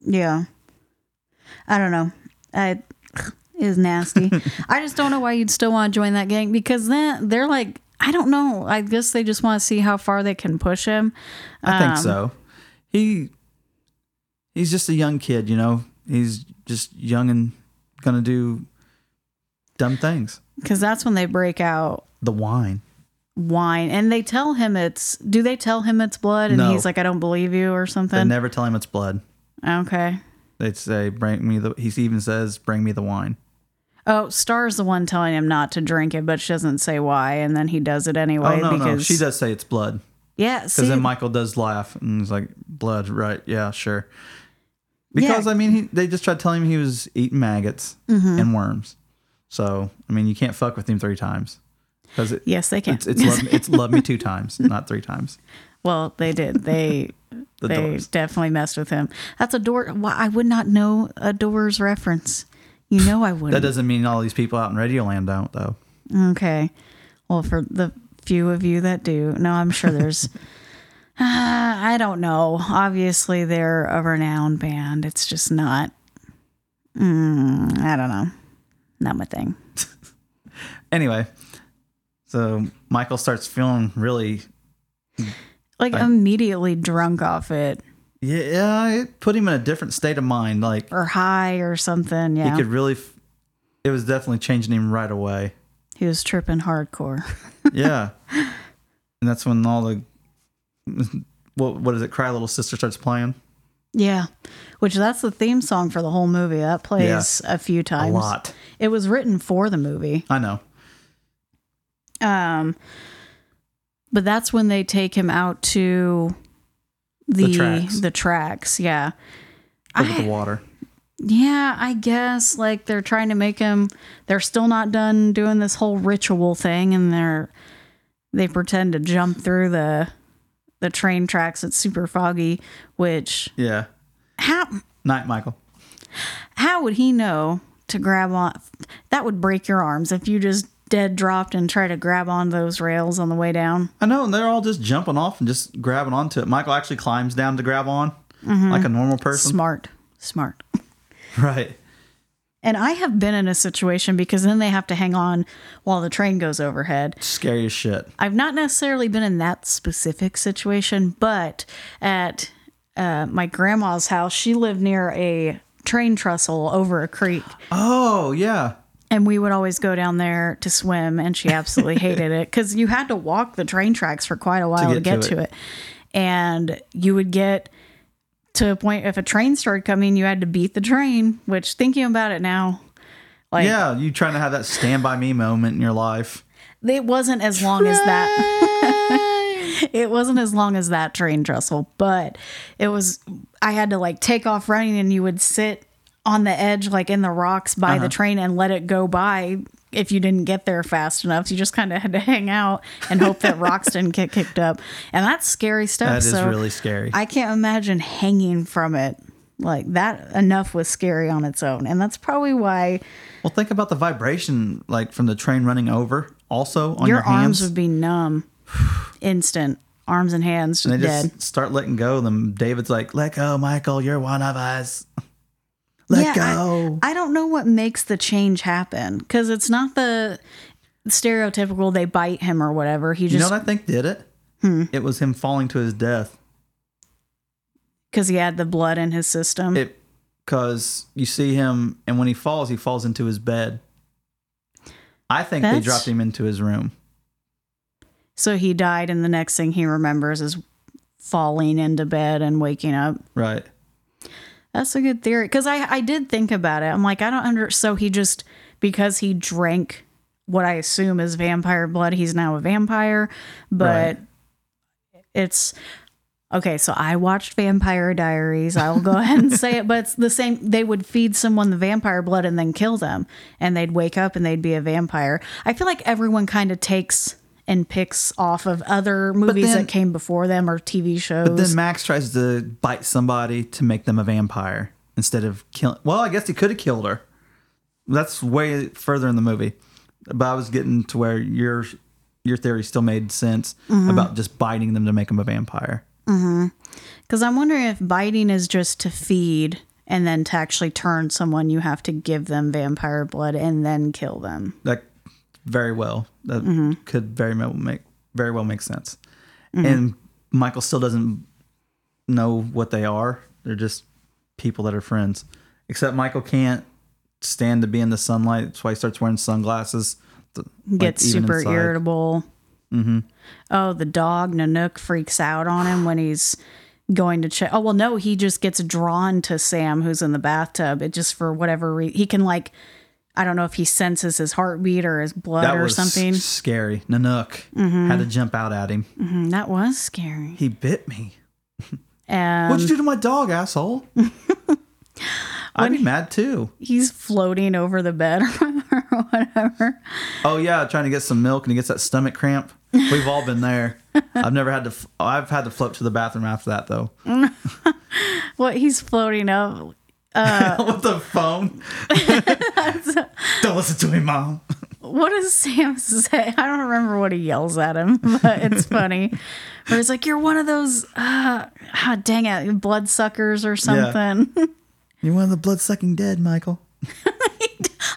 Yeah i don't know i it is nasty [laughs] i just don't know why you'd still want to join that gang because then they're like i don't know i guess they just want to see how far they can push him I think Um, so. He he's just a young kid, you know. He's just young and gonna do dumb things. because that's when they break out The wine. wine and they tell him it's do they tell him it's blood and No. he's like i don't believe you or something. They never tell him it's blood. Okay They say, "Bring me the." He even says, "Bring me the wine." Oh, Star's the one telling him not to drink it, but she doesn't say why, and then he does it anyway oh no, because no, she does say it's blood. Yeah, Because then Michael does laugh and he's like, "Blood, right? Yeah, sure." Because Yeah. I mean, he, they just tried telling him he was eating maggots Mm-hmm. and worms. So I mean, you can't fuck with him three times. because Yes, they can. it's it's love, it's love me two [laughs] times, not three times. Well, they did. [laughs] They The they doors. definitely messed with him. That's a door. Why I would not know a Doors reference. You know I wouldn't. That doesn't mean all these people out in Radioland don't though. Okay. Well, for the few of you that do, no, I'm sure there's. Uh, [laughs] [sighs] I don't know. Obviously, they're a renowned band. It's just not. Mm, I don't know. Not my thing. [laughs] Anyway, so Michael starts feeling really Like immediately drunk off it yeah. It put him in a different state of mind. Like or high or something. Yeah, he could really. F- it was definitely changing him right away. he was tripping hardcore. [laughs] Yeah, [laughs] and that's when all the what what is it? Cry Little Sister starts playing yeah, which that's the theme song for the whole movie. That plays a few times. a lot. It was written for the movie. I know. Um, but that's when they take him out to the The tracks. the tracks. Yeah, Look at I- the water. yeah. I guess like they're trying to make him. They're still not done doing this whole ritual thing, and they're they pretend to jump through the the train tracks. It's super foggy. Which Yeah. how Night, Michael. how would he know to grab on? That would break your arms if you just dead dropped and try to grab on those rails on the way down. I know, and they're all just jumping off and just grabbing onto it. Michael actually climbs down to grab on Mm-hmm. like a normal person. Smart, smart. [laughs] Right. And I have been in a situation because then they have to hang on while the train goes overhead. Scary as shit. I've not necessarily been in that specific situation, but at uh, my grandma's house, she lived near a train trestle over a creek. Oh, yeah. And we would always go down there to swim, and she absolutely [laughs] hated it because you had to walk the train tracks for quite a while to get get, to to, it. it. And you would get to a point if a train started coming, you had to beat the train, which thinking about it now, like Yeah, you trying to have that stand by me moment in your life. it wasn't as long as that. [laughs] it wasn't as long as that train trestle, but it was. I had to like take off running, and you would sit on the edge, like in the rocks by Uh-huh. the train, and let it go by. If you didn't get there fast enough, you just kind of had to hang out and hope that rocks [laughs] didn't get kicked up, and that's scary stuff. That is so really scary. I can't imagine hanging from it like that. Enough was scary on its own, and that's probably why well, think about the vibration like from the train running over also on your, your, arms hands. would be numb, [sighs] instant. Arms and hands and just they dead. just start letting go. Then David's like, let go, Michael. You're one of us. [laughs] Let Yeah, go. I don't know what makes the change happen because it's not the stereotypical they bite him or whatever. He just you know what I think did it? Hmm. It was him falling to his death. because he had the blood in his system. It because you see him, and when he falls, he falls into his bed. I think they dropped him into his room. so he died, and the next thing he remembers is falling into bed and waking up. Right. That's a good theory because I I did think about it. I'm like I don't under so he just because he drank what I assume is vampire blood, he's now a vampire. But Right. it's okay. So I watched Vampire Diaries. I'll go ahead and say it, but it's the same. They would feed someone the vampire blood and then kill them, and they'd wake up and they'd be a vampire. I feel like everyone kind of takes and picks off of other movies then- that came before them or TV shows. But then Max tries to bite somebody to make them a vampire instead of killing. Well, I guess he could have killed her. That's way further in the movie. But I was getting to where your your theory still made sense Mm-hmm. about just biting them to make them a vampire. Because I'm wondering if biting is just to feed, and then to actually turn someone, you have to give them vampire blood and then kill them. That very well that Mm-hmm. could very well make very well make sense. And Michael still doesn't know what they are. They're just people that are friends. Except Michael can't stand to be in the sunlight. That's why he starts wearing sunglasses. to- Gets even super inside. irritable. Mm-hmm. Oh, the dog Nanook freaks out on him when he's going to check. Oh well, no, he just gets drawn to Sam, who's in the bathtub. It just for whatever reason he can like. I don't know if he senses his heartbeat or his blood That or was something. scary. Nanook had to jump out at him. Mm, That was scary. He bit me. And What'd you do to my dog, asshole? [laughs] I'd be mad too. he's floating over the bed. [laughs] or whatever. Oh yeah, trying to get some milk and he gets that stomach cramp. We've all been there. [laughs] I've never had to. f- I've had to float to the bathroom after that though. What he's floating up. [laughs] With the phone. [laughs] Don't listen to me, mom. What does Sam say? I don't remember what he yells at him, [laughs] but it's funny. Where he's like, "You're one of those, uh, ah, dang it, bloodsuckers or something." You're one of the blood sucking dead, Michael.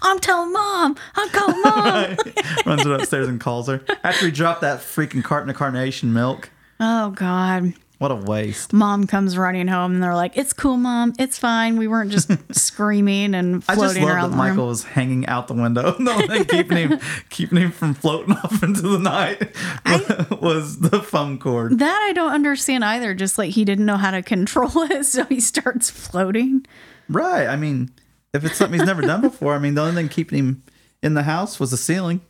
I'm telling mom. I'm calling mom. Runs it upstairs and calls her after he dropped that freaking carton of carnation milk. oh God. What a waste. Mom comes running home and they're like, "It's cool, mom. It's fine. We weren't just [laughs] screaming and floating I just love around that the room." Michael was hanging out the window. The only thing keeping him keeping him from floating [laughs] off into the night [laughs] was the phone cord. That I don't understand either. Just like he didn't know how to control it, so he starts floating. Right. I mean, if it's something he's never done before, I mean, the only thing keeping him in the house was the ceiling.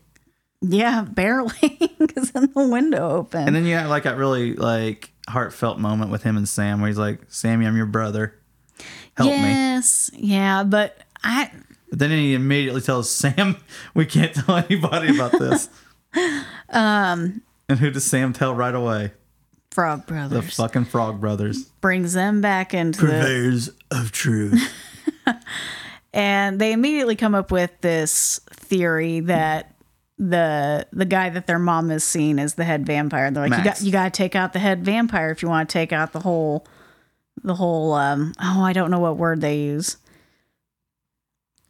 Yeah, barely, [laughs] because then the window opened. And then you had like that really like heartfelt moment with him and Sam where he's like, Sammy, I'm your brother. Help me. yes, yeah, but I But then he immediately tells Sam, [laughs] we can't tell anybody about this. [laughs] um And who does Sam tell right away? Frog Brothers. The fucking Frog Brothers. brings them back into the Purveyors of truth. and they immediately come up with this theory that the the guy that their mom is seeing is the head vampire. And They're like, you got you got to take out the head vampire if you want to take out the whole the whole. um Oh, I don't know what word they use.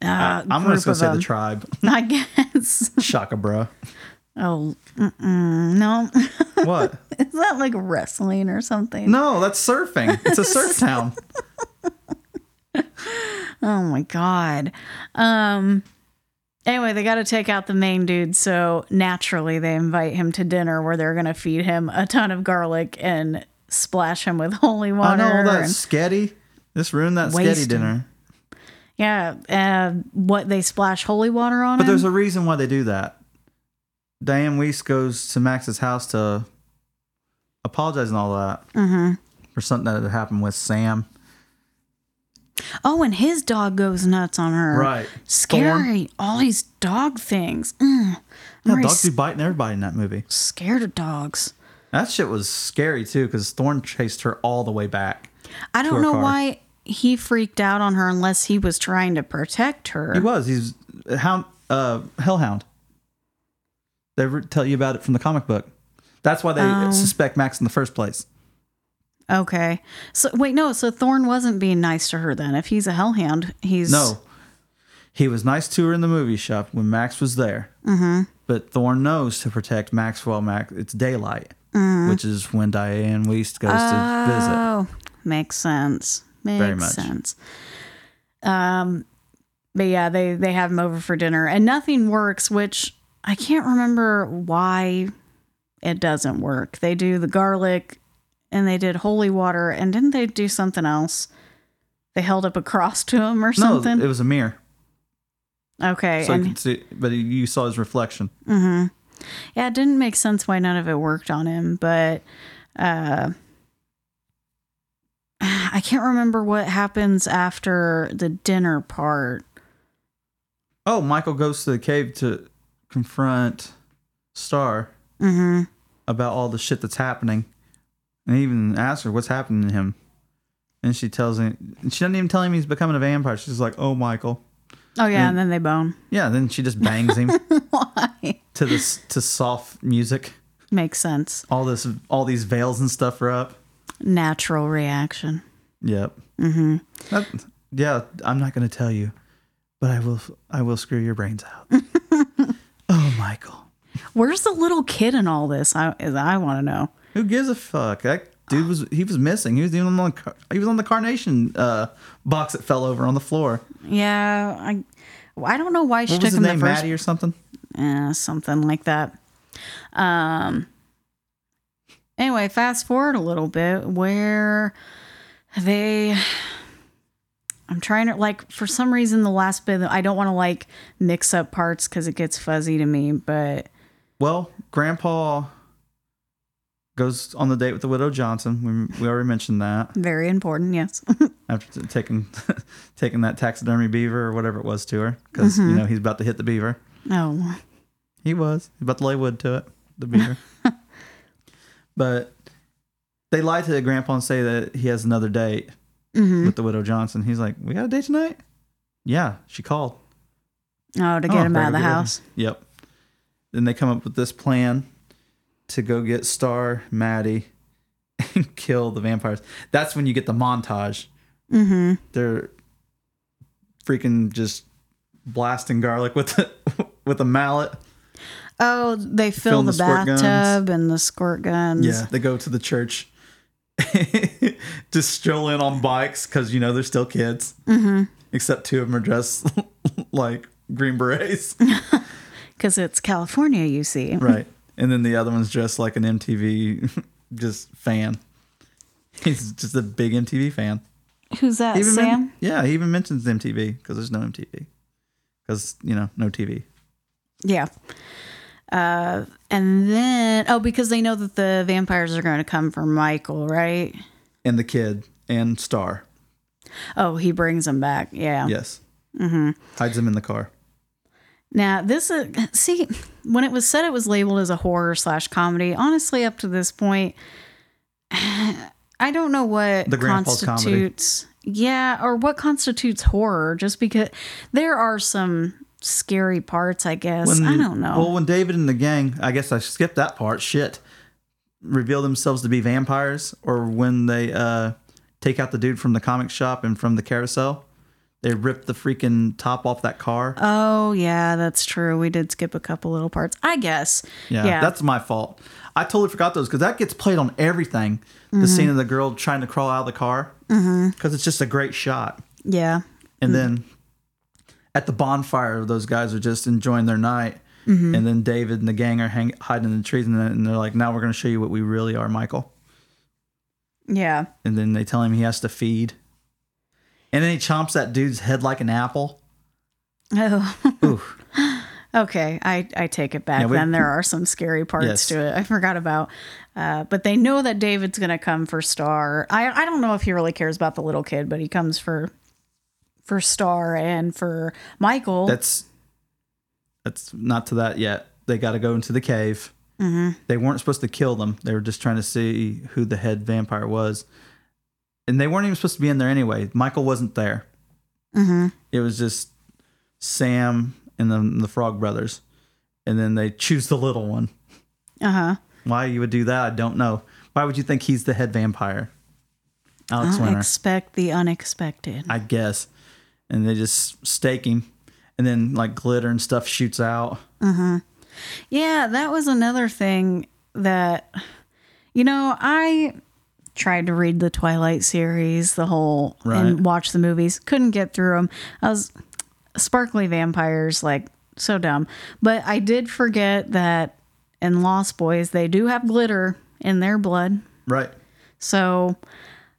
Uh, I'm just gonna say the tribe. [laughs] I guess. Shaka bro. Oh no, [laughs] What? is that like wrestling or something? No, that's surfing. It's a surf town. [laughs] Oh my god. Um anyway, they got to take out the main dude, so naturally they invite him to dinner where they're going to feed him a ton of garlic and splash him with [laughs] holy water. I know that and- sketty. Just ruined that sketty him. dinner. yeah, uh, what they splash holy water on But him? there's a reason why they do that. Dianne Weiss goes to Max's house to apologize and all that Mhm. for something that had happened with Sam. Oh, and his dog goes nuts on her. Right. Scary. All these dog things. Mm. Yeah, dogs be biting everybody in that movie. scared of dogs. That shit was scary too because Thorn chased her all the way back. I don't know car. why he freaked out on her unless he was trying to protect her. He was. He's a hound, uh, hellhound. They tell you about it from the comic book. That's why they Oh. suspect Max in the first place. Okay. So wait, no. So Thorn wasn't being nice to her then. If he's a hellhound, he's No, he was nice to her in the movie shop when Max was there. Mm-hmm. But Thorn knows to protect Max while Max it's daylight, which is when Dianne Weiss goes to visit. Oh, makes sense. Makes Very much. sense. Um, but yeah, they they have him over for dinner, and nothing works. Which I can't remember why it doesn't work. They do the garlic, and they did holy water, and didn't they do something else? They held up a cross to him or something. No, it was a mirror, okay, so you and could see, but you saw his reflection. yeah, it didn't make sense why none of it worked on him, but uh [sighs] I can't remember what happens after the dinner part. Oh, Michael goes to the cave to confront Star Mhm. about all the shit that's happening, and he even asks her what's happening to him. And she tells him, she doesn't even tell him he's becoming a vampire. She's like, "Oh, Michael." Oh yeah, And- and then they bone. Yeah, then she just bangs him [laughs] Why? to this to soft music. Makes sense. All this, all these veils and stuff are up. Natural reaction. Yep. Mm-hmm. yeah, I'm not going to tell you, but I will. I will screw your brains out. [laughs] oh, Michael, Where's the little kid in all this? I I want to know. Who gives a fuck? That dude was he was missing. He was even on the car- he was on the carnation uh, box that fell over on the floor. Yeah, I I don't know why she What took him name? the first Maddie or something. Yeah, something like that. Um. Anyway, fast forward a little bit where they. I'm trying to like for some reason the last bit I don't want to like mix up parts because it gets fuzzy to me, but Well, Grandpa goes on the date with the widow Johnson. We, we already mentioned that Very important, yes. [laughs] after t- taking [laughs] taking that taxidermy beaver or whatever it was to her because you know he's about to hit the beaver. oh, He was He's about to lay wood to it, the beaver. [laughs] but they lie to the grandpa and say that he has another date hmm with the widow Johnson. He's like, "We got a date tonight." Yeah, she called. oh, to get Oh, him out of the house. Yep. Then they come up with this plan to go get Star, Maddie, [laughs] and kill the vampires. That's when you get the montage. Mm-hmm. They're freaking just blasting garlic with the, [laughs] with a mallet. Oh, they fill the, the bathtub and the squirt guns. Yeah, they go to the church. [laughs] just stroll in on bikes because you know they're still kids. Mm-hmm. Except two of them are dressed like green berets. Because it's California, you see. right. And then the other one's dressed like an MTV [laughs] just fan. He's just a big MTV fan. Who's that, Even Sam? men- yeah, he even mentions MTV because there's no MTV. Because, you know, no TV. Yeah. Uh, and then, oh, because they know that the vampires are going to come for Michael, right? And the kid and Star. Oh, he brings them back. Yeah. Yes. Mm-hmm. Hides him in the car. Now, this is, see, when it was said it was labeled as a horror slash comedy, honestly, up to this point, [sighs] I don't know what The constitutes, yeah, or what constitutes horror, just because there are some scary parts, I guess. I don't know. Well, when David and the gang, I guess I skipped that part. Shit, reveal themselves to be vampires, or when they uh, take out the dude from the comic shop and from the carousel, they ripped the freaking top off that car. oh, yeah, that's true. We did skip a couple little parts, I guess. yeah, yeah. that's my fault. I totally forgot those because that gets played on everything. Mm-hmm. The scene of the girl trying to crawl out of the car because it's just a great shot. yeah. And then at the bonfire, those guys are just enjoying their night. Mm-hmm. And then David and the gang are hang- hiding in the trees, and, then- and they're like, "Now we're going to show you what we really are, Michael." Yeah. And then they tell him he has to feed, and then he chomps that dude's head like an apple. Oh. Oof. [laughs] Okay, I, I take it back. Yeah, we- then there are some scary parts Yes. to it. I forgot about. Uh, but they know that David's gonna come for Star. I I don't know if he really cares about the little kid, but he comes for for Star and for Michael. That's that's not to that yet. They got to go into the cave. Mm-hmm. They weren't supposed to kill them. They were just trying to see who the head vampire was, and they weren't even supposed to be in there anyway. Michael wasn't there. mm-hmm. It was just Sam and the, the Frog Brothers, and then they choose the little one. Uh huh. Why you would do that, I don't know. Why would you think he's the head vampire? Alex Winter, Expect the unexpected. I guess. And they just stake him, and then like glitter and stuff shoots out. Uh huh. Yeah, that was another thing that, you know, I tried to read the Twilight series, the whole, Right. and watch the movies. Couldn't get through them. I was sparkly vampires, like so dumb. But I did forget that in Lost Boys, they do have glitter in their blood. Right. So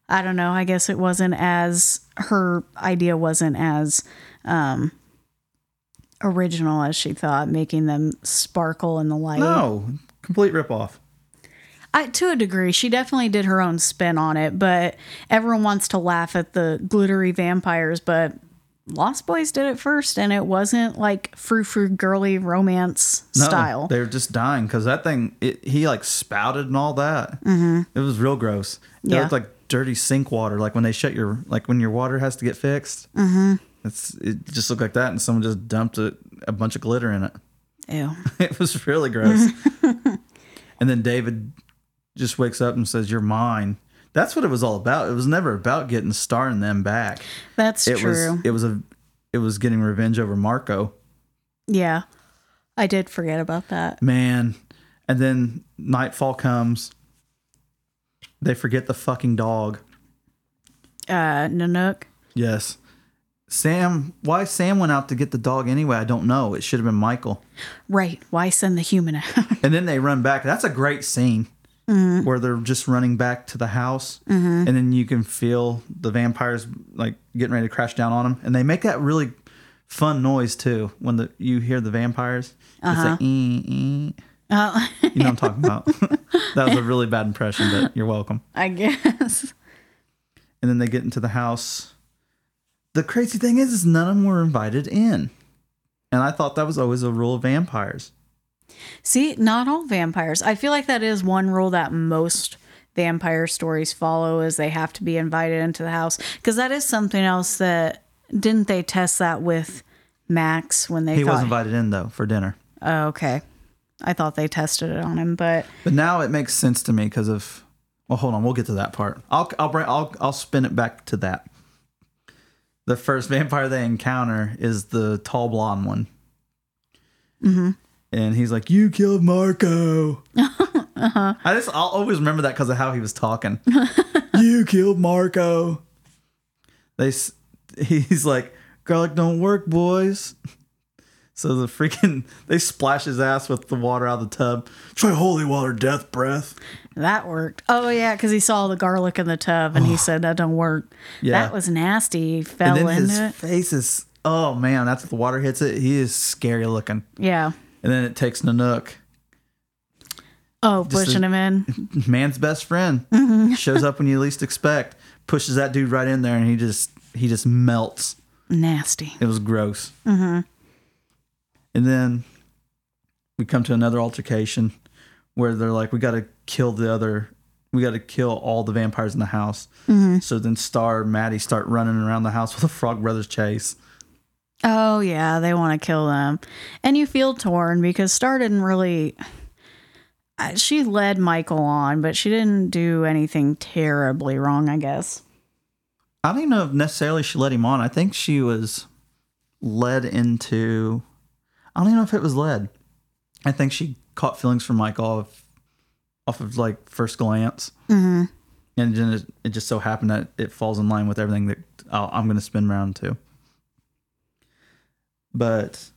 I don't know. I guess it wasn't as her idea wasn't as um original as she thought, making them sparkle in the light. No, complete ripoff. I, to a degree, she definitely did her own spin on it, but everyone wants to laugh at the glittery vampires, but Lost Boys did it first, and it wasn't like frou frou girly romance No, style. They were just dying because that thing, it, he like spouted and all that. Mm-hmm. It was real gross. It Yeah. looked like dirty sink water, like when they shut your, like when your water has to get fixed. Mm-hmm. It's it just looked like that, and someone just dumped a, a bunch of glitter in it. Ew. [laughs] It was really gross. [laughs] and then David just wakes up and says, "You're mine." That's what it was all about. It was never about getting Star and them back. That's It true. was it was a it was getting revenge over Marko. yeah. I did forget about that. Man. And then nightfall comes. They forget the fucking dog. Uh, Nanook. Yes. Sam, why Sam went out to get the dog anyway, I don't know. It should have been Michael. Right. Why send the human out? [laughs] And then they run back. That's a great scene where they're just running back to the house. And then you can feel the vampires like getting ready to crash down on them. And they make that really fun noise too when the you hear the vampires. It's like, "Eh, eh." Oh, You know what I'm talking about. [laughs] [laughs] that was a really bad impression, but you're welcome. I guess. And then they get into the house. The crazy thing is, is none of them were invited in. And I thought that was always a rule of vampires. See, not all vampires. I feel like that is one rule that most vampire stories follow is they have to be invited into the house because that is something else that didn't they test that with Max when they He thought was invited in though for dinner. Oh, okay. I thought they tested it on him, but But now it makes sense to me because of. Well, hold on. We'll get to that part. I'll I'll bring I'll I'll spin it back to that. The first vampire they encounter is the tall blonde one. Mm-hmm. And he's like, "You killed Marko." [laughs] uh-huh. I just I'll always remember that because of how he was talking. [laughs] you killed Marko. They he's like, "Garlic don't work, boys." [laughs] So the freaking they splash his ass with the water out of the tub. Try holy water, death breath. that worked. Oh yeah, because he saw the garlic in the tub and he [sighs] said that don't work. Yeah. That was nasty. He fell and then into his it. face is oh man, that's the water hits it. He is scary looking. Yeah. And then it takes Nanook, Oh, Just pushing a- him in. [laughs] man's best friend, Mm-hmm. shows up when you least expect, pushes that dude right in there, and he just he just melts. Nasty. It was gross. Mm-hmm. And then we come to another altercation where they're like, we got to kill the other, we got to kill all the vampires in the house. So then Star, Maddie start running around the house with a Frog Brothers chase. Oh yeah, they want to kill them, and you feel torn because Star didn't really. uh, She led Michael on, but she didn't do anything terribly wrong, I guess. I don't even know if necessarily she led him on. I think she was led into. I don't even know if it was led. I think she caught feelings for Michael off, off of like first glance, mm-hmm. and then it, it just so happened that it falls in line with everything that i I'm going to spin around to. But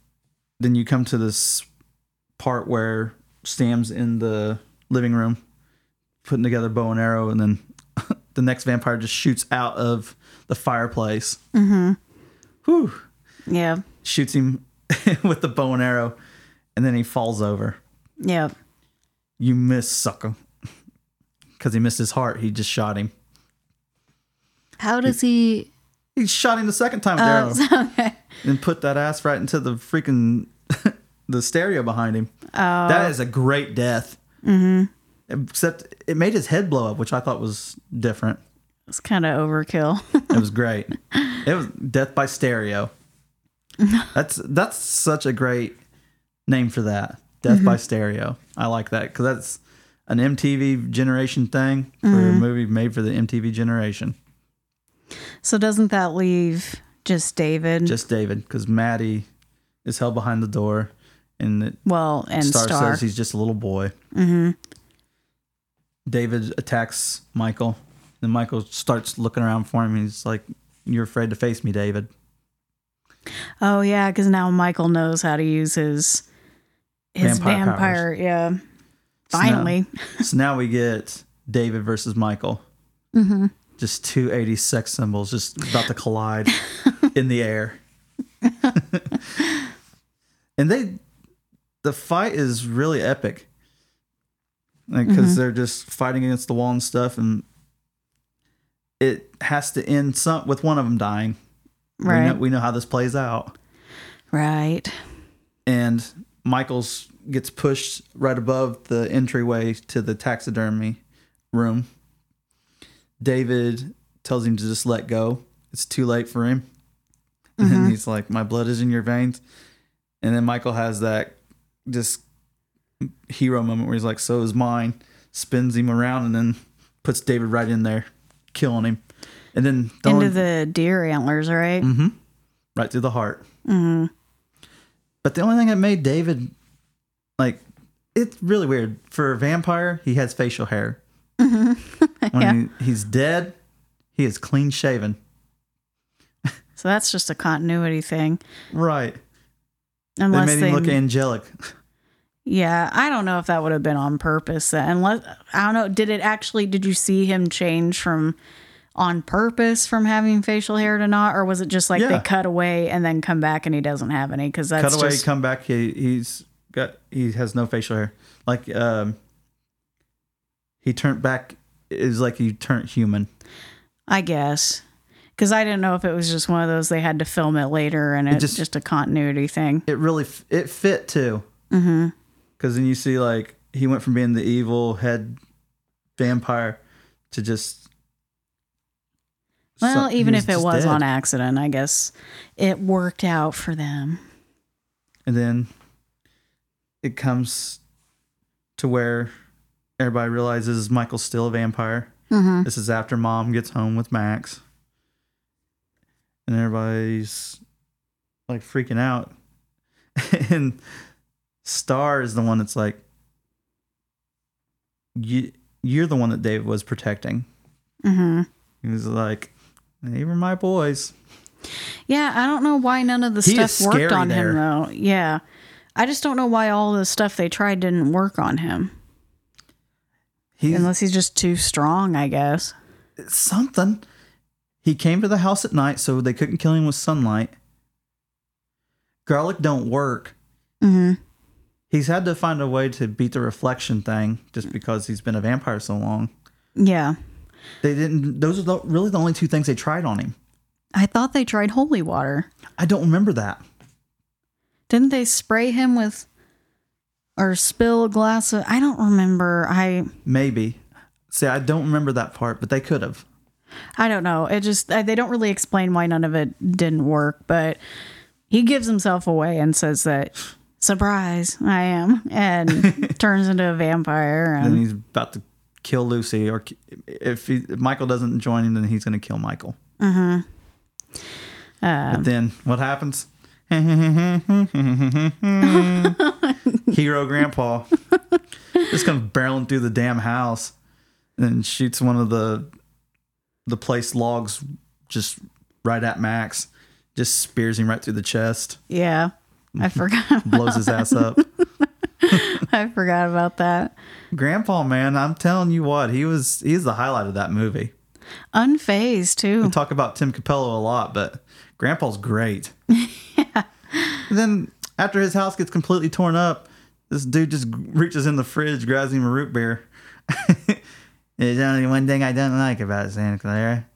then you come to this part where Sam's in the living room putting together bow and arrow, and then [laughs] the next vampire just shoots out of the fireplace. Mm-hmm. Whew. Yeah, Shoots him [laughs] with the bow and arrow, and then he falls over. yeah. You miss, sucker. [laughs] Because he missed his heart. He just shot him. How does he? He shot him the second time with the arrow. [laughs] okay. and put that ass right into the freaking [laughs] the stereo behind him. Oh. That is a great death. Mm-hmm. Except it made his head blow up, which I thought was different. It's kind of overkill. [laughs] It was great. it was death by stereo. That's that's such a great name for that. Death by stereo. I like that because that's an MTV generation thing for a movie made for the MTV generation. So doesn't that leave just David? Just David, because Maddie is held behind the door, and it well, and Star, Star. says he's just a little boy. Mm-hmm. David attacks Michael, and Michael starts looking around for him. He's like, "You're afraid to face me, David." oh yeah, because now Michael knows how to use his his Vampire vampire. yeah. So now- Finally. [laughs] so now we get David versus Michael. Mm-hmm. Just two 80s sex symbols just about to collide [laughs] in the air. and they, the fight is really epic. Like, because Mm-hmm. they're just fighting against the wall and stuff. And it has to end some with one of them dying. We Right. know, we know how this plays out. Right. and Michael's gets pushed right above the entryway to the taxidermy room. David tells him to just let go. It's too late for him. [laughs] And he's like, My blood is in your veins. And then Michael has that just hero moment where he's like, So is mine. Spins him around and then puts David right in there, killing him. And then the Into only- the deer antlers, right? Mm-hmm. right through the heart. Mm-hmm. But the only thing that made David like it's really weird for a vampire. He has facial hair. [laughs] when he, he's dead, he is clean shaven. So that's just a continuity thing. Right. Unless they made they, him look angelic. yeah, I don't know if that would have been on purpose. Unless I don't know, did it actually? Did you see him change from on purpose from having facial hair to not, or was it just like they cut away and then come back and he doesn't have any? Because that's Cut away, just come back. He, he's got he has no facial hair. Like um, he turned back is like he turned human. I guess. Because I didn't know if it was just one of those they had to film it later and it's just- just, a continuity thing. It really f- it fit too. Mm-hmm. Because then you see like he went from being the evil head vampire to just. Well, some- even if it was dead. on accident, I guess it worked out for them. and then it comes to where everybody realizes Michael's still a vampire. Mm-hmm. This is after mom gets home with Max. And everybody's like freaking out. [laughs] and Star is the one that's like, you, you're the one that David was protecting. Mm-hmm. He was like, they were my boys. Yeah, I don't know why none of the He stuff worked on there. him though. Yeah. I just don't know why all the stuff they tried didn't work on him. He's Unless he's just too strong, I guess. something. He came to the house at night so they couldn't kill him with sunlight. Garlic don't work. Mm-hmm. He's had to find a way to beat the reflection thing just because he's been a vampire so long. Yeah. They didn't. Those are the, really the only two things they tried on him. I thought they tried holy water. I don't remember that. Didn't they spray him with or spill a glass of I don't remember. I Maybe. See, I don't remember that part, but they could have. I don't know. It just they don't really explain why none of it didn't work, but he gives himself away and says that surprise, I am and [laughs] turns into a vampire And he's about to kill Lucy, or if, he, if Michael doesn't join him, then he's going to kill Michael. Mm-hmm. but then what happens? [laughs] Hero Grandpa just comes barreling through the damn house and shoots one of the the place logs just right at Max. Just spears him right through the chest, yeah. I [laughs] forgot blows his ass up. [laughs] I forgot about that. Grandpa, man, I'm telling you what, he was he's the highlight of that movie. Unfazed too. We talk about Tim Cappello a lot, but Grandpa's great. Then after his house gets completely torn up, this dude just reaches in the fridge, grabs him a root beer. [laughs] There's only one thing I don't like about Santa Carla.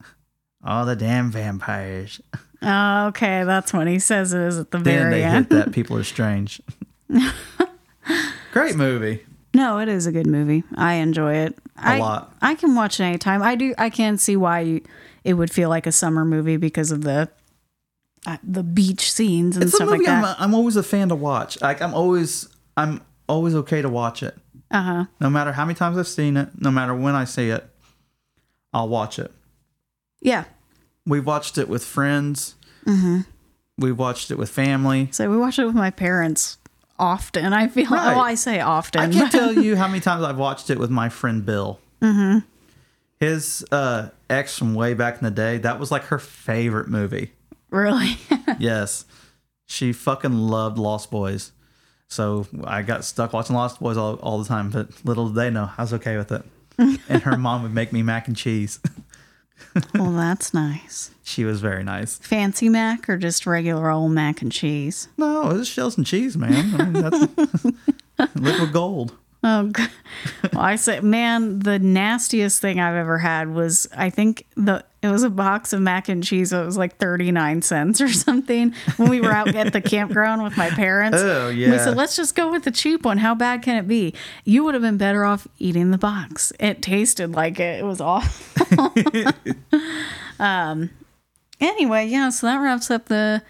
All the damn vampires. Oh, okay, that's when he says it is at the Then very they end. hit that [laughs] people are strange. [laughs] Great movie. No, it is a good movie. I enjoy it. A I, lot. I can watch it anytime. I do. I can see why you, it would feel like a summer movie because of the uh, the beach scenes and It's a stuff movie like I'm, that. I'm always a fan to watch. Like I'm always I'm always okay to watch it. Uh huh. No matter how many times I've seen it, no matter when I see it, I'll watch it. Yeah. We've watched it with friends. Mm-hmm. We've watched it with family. So we watch it with my parents often. I feel. Right. Oh, I say often. I can't [laughs] tell you how many times I've watched it with my friend Bill. Mm-hmm. His uh, ex from way back in the day, that was like her favorite movie. Really. [laughs] yes. She fucking loved Lost Boys. So I got stuck watching Lost Boys all, all the time, but little did they know I was okay with it. [laughs] and her mom would make me mac and cheese. [laughs] well, that's nice. she was very nice. Fancy mac or just regular old mac and cheese? No, it was shells and cheese, man. I mean, that's liquid gold. Oh, g- well, I say, man, the nastiest thing I've ever had was I think the it was a box of mac and cheese. It was like thirty nine cents or something when we were out at the campground with my parents. [laughs] Oh, We said, let's just go with the cheap one. How bad can it be? You would have been better off eating the box. It tasted like it. It was awful. [laughs] [laughs] um. Anyway, yeah. So that wraps up the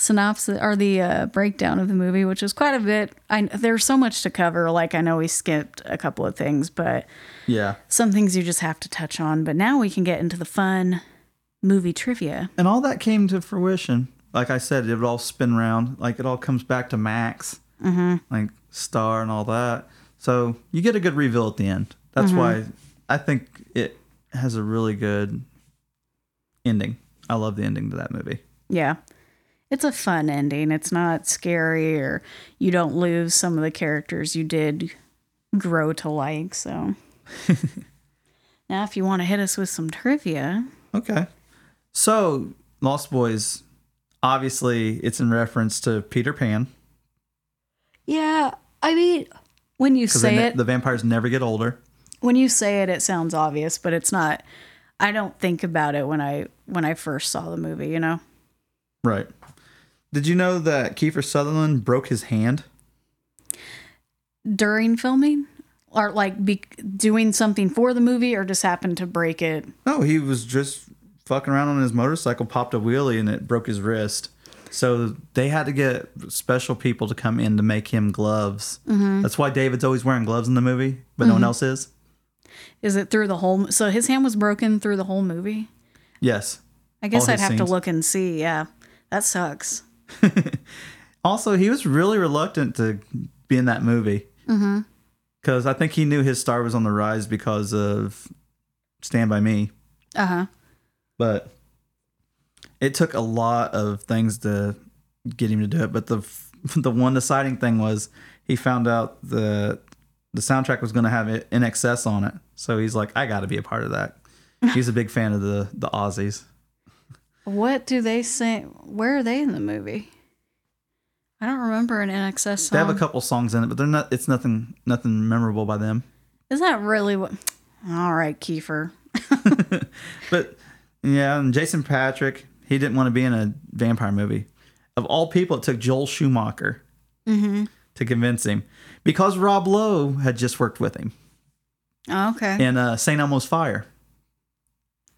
synopsis or the uh, breakdown of the movie, which is quite a bit. I there's so much to cover. Like I know we skipped a couple of things, but Yeah. some things you just have to touch on. But now we can get into the fun movie trivia. And all that came to fruition. Like I said, it would all spin around. Like it all comes back to Max, mm-hmm. like Star and all that. So you get a good reveal at the end. That's why I think it has a really good ending. I love the ending to that movie. Yeah. It's a fun ending. It's not scary or you don't lose some of the characters you did grow to like. So [laughs] now, if you want to hit us with some trivia, Okay. So Lost Boys, obviously, it's in reference to Peter Pan. Yeah, I mean, when you say it, the vampires never get older. when you say it, it sounds obvious, but it's not. I don't think about it when I when I first saw the movie. You know. Right. Did you know that Kiefer Sutherland broke his hand? during filming or like be doing something for the movie or just happened to break it No, he was just fucking around on his motorcycle, popped a wheelie, and it broke his wrist. So they had to get special people to come in to make him gloves. Mm-hmm. That's why David's always wearing gloves in the movie, but no one mm-hmm. else is. is it through the whole so his hand was broken through the whole movie Yes. i guess All i'd have to look and see yeah that sucks [laughs] Also, he was really reluctant to be in that movie. Because I think he knew his star was on the rise because of Stand By Me. uh-huh But it took a lot of things to get him to do it. But the [laughs] the one deciding thing was he found out the the soundtrack was going to have it INXS on it. So he's like, I got to be a part of that. [laughs] He's a big fan of the the Aussies. What do they say where are they in the movie i don't remember an INXS song They have a couple songs in it, but they're not. It's nothing nothing memorable by them. is that really what all right kiefer [laughs] But yeah, and Jason Patric, he didn't want to be in a vampire movie. Of all people, it took Joel Schumacher to convince him because Rob Lowe had just worked with him oh, okay in uh, St. Elmo's Fire,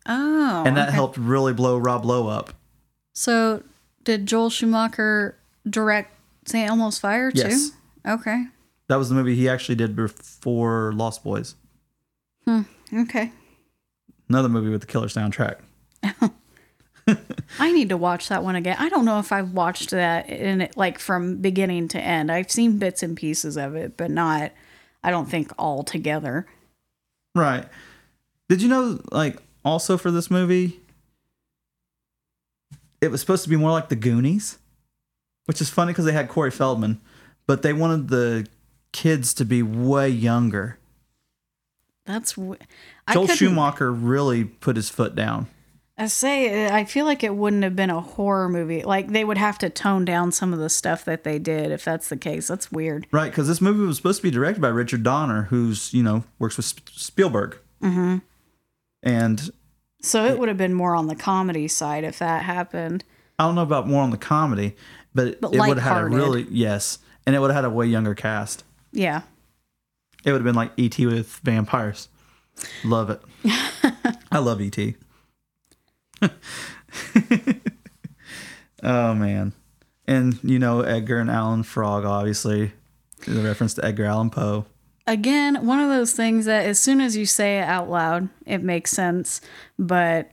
oh and that okay. helped really blow Rob Lowe up. so did joel schumacher direct st elmo's fire too Yes. okay That was the movie he actually did before Lost Boys. Hmm. Okay Another movie with the killer soundtrack. [laughs] I need to watch that one again. I don't know if I've watched that in it like from beginning to end. I've seen bits and pieces of it, but not I don't think all together. Right. Did you know, like, also for this movie, it was supposed to be more like the Goonies, which is funny because they had Corey Feldman, but they wanted the kids to be way younger. That's w- I Joel Schumacher really put his foot down. I say I feel like it wouldn't have been a horror movie. Like they would have to tone down some of the stuff that they did if that's the case. That's weird. Right, because this movie was supposed to be directed by Richard Donner, who's, you know, works with Sp- Spielberg. Mm-hmm. And So it would have been more on the comedy side if that happened. I don't know about more on the comedy, but, it- But it would have had a really, yes, and it would have had a way younger cast. Yeah. It would have been like E.T. with vampires. Love it. [laughs] I love E.T. [laughs] oh, man. And, you know, Edgar and Allan Frog, obviously, the reference to Edgar Allan Poe. Again, one of those things that as soon as you say it out loud, it makes sense. But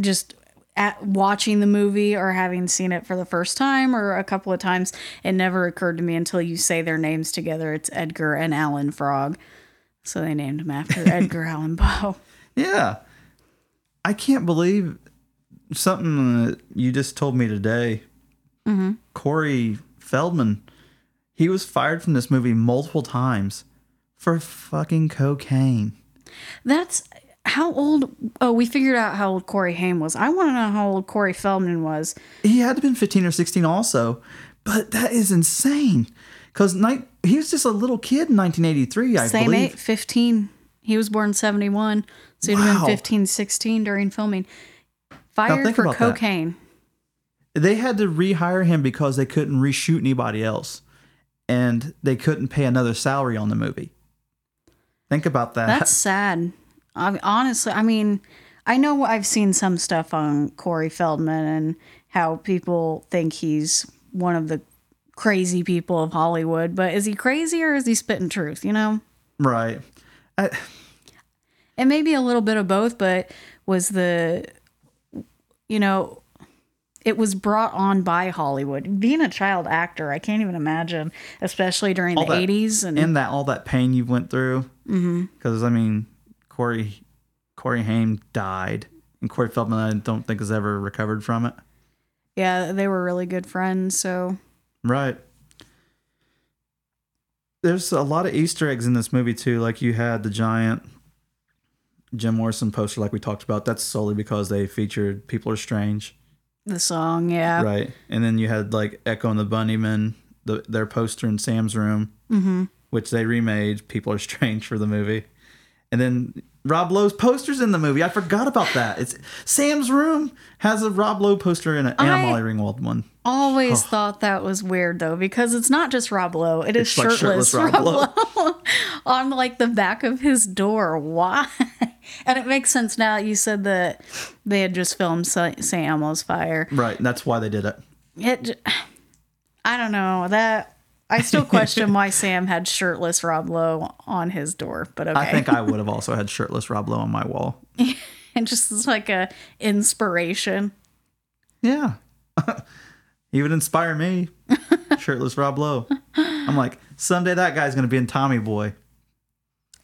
just at watching the movie or having seen it for the first time or a couple of times, it never occurred to me until you say their names together. It's Edgar and Alan Frog. So they named him after [laughs] Edgar Allan Poe. Yeah. I can't believe something that you just told me today. Mm-hmm. Corey Feldman, he was fired from this movie multiple times for fucking cocaine. That's how old. Oh, we figured out how old Corey Haim was. I want to know how old Corey Feldman was. He had to have been 15 or 16 also, but that is insane. Because night he was just a little kid in 1983, I Same believe. age, 15. He was born 71. So he'd Wow. been 15, 16 during filming. Fired for about that. cocaine. They had to rehire him because they couldn't reshoot anybody else, and they couldn't pay another salary on the movie. Think about that. That's sad. I, honestly, I mean, I know I've seen some stuff on Corey Feldman and how people think he's one of the crazy people of Hollywood, but is he crazy or is he spitting truth, you know? right. I, And maybe a little bit of both, but was the, you know, it was brought on by Hollywood. Being a child actor, I can't even imagine, especially during All the that- 80s. And, and that all that pain you went through. Mm-hmm. Because I mean, Corey Corey Haim died, and Corey Feldman I don't think has ever recovered from it. yeah, they were really good friends. So Right. There's a lot of Easter eggs in this movie too. Like you had the giant Jim Morrison poster, like we talked about. That's solely because they featured "People Are Strange," the song, yeah. right? And then you had like Echo and the Bunnymen the, their poster in Sam's room, mm-hmm. which they remade. People are strange for the movie, and then Rob Lowe's posters in the movie. I forgot about that. It's Sam's room has a Rob Lowe poster in it, and a I- Molly Ringwald one. Always oh. thought that was weird though, because it's not just Rob Lowe; it is It's like shirtless, shirtless Rob, Rob Lowe [laughs] on like the back of his door. Why? [laughs] And it makes sense now. You said that they had just filmed Sa- St. Elmo's Fire. Right, and that's why they did it. It, [sighs] I don't know that. I still question [laughs] why Sam had shirtless Rob Lowe on his door, but okay. I think I would have [laughs] also had shirtless Rob Lowe on my wall. [laughs] and just as like a inspiration. Yeah. he would inspire me. Shirtless Rob Lowe. I'm like, someday that guy's going to be in Tommy Boy.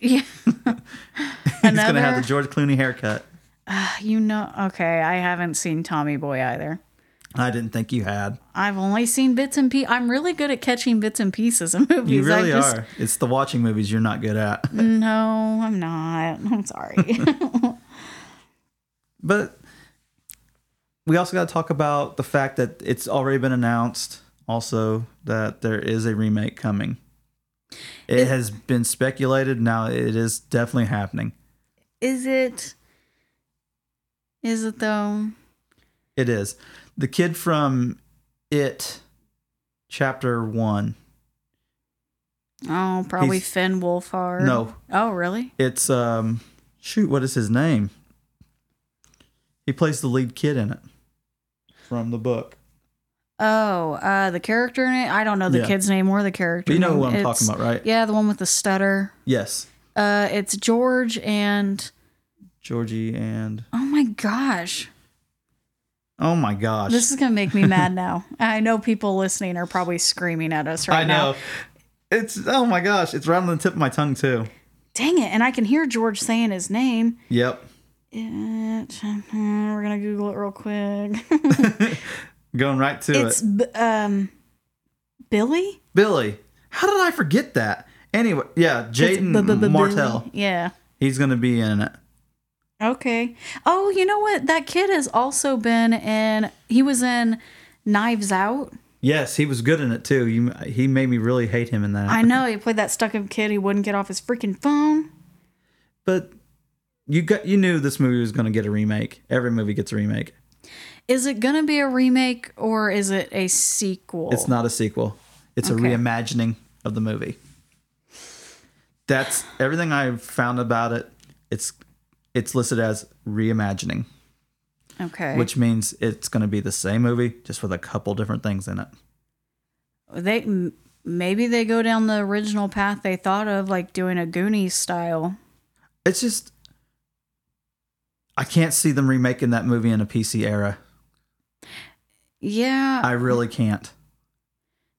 Yeah. He's going to have the George Clooney haircut. [sighs] You know, okay, I haven't seen Tommy Boy either. I didn't think you had. I've only seen bits and pieces. I'm really good at catching bits and pieces in [laughs] movies. You really just, are. It's the watching movies you're not good at. [laughs] No, I'm not. I'm sorry. [laughs] But we also got to talk about the fact that it's already been announced also that there is a remake coming. It, It- has been speculated. Now it is definitely happening. is it? Is it though? It is. The kid from It, chapter one. Oh, probably He's- Finn Wolfhard. No, Oh, really? it's um shoot, what is his name? He plays the lead kid in it from the book. Oh, uh, the character in it. I don't know the Yeah. kid's name or the character. But you know name. who I'm It's- talking about, right? Yeah, the one with the stutter. Yes. Uh, it's George and Georgie and oh my gosh, oh my gosh. this is gonna make me mad now. [laughs] I know people listening are probably screaming at us right now. I now. know. It's oh my gosh, it's right on the tip of my tongue too. Dang it! And I can hear George saying his name. Yep. It, we're gonna Google it real quick. [laughs] Going right to it's it. B- um Billy. Billy. How did I forget that? Anyway, yeah, It's Jaeden Martell. Yeah. He's gonna be in it. Okay. Oh, you know what? That kid has also been in. He was in Knives Out. Yes, he was good in it too. You, he made me really hate him in that. I know he played that stuck-up kid. He wouldn't get off his freaking phone. but you got you knew this movie was gonna get a remake. Every movie gets a remake. Is it gonna be a remake or is it a sequel? It's not a sequel. It's Okay. a reimagining of the movie. That's everything I've found about it. It's it's listed as reimagining, Okay. which means it's going to be the same movie just with a couple different things in it. they maybe they go down the original path they thought of, like doing a Goonies style. It's just I can't see them remaking that movie in a PC era. Yeah, I really can't.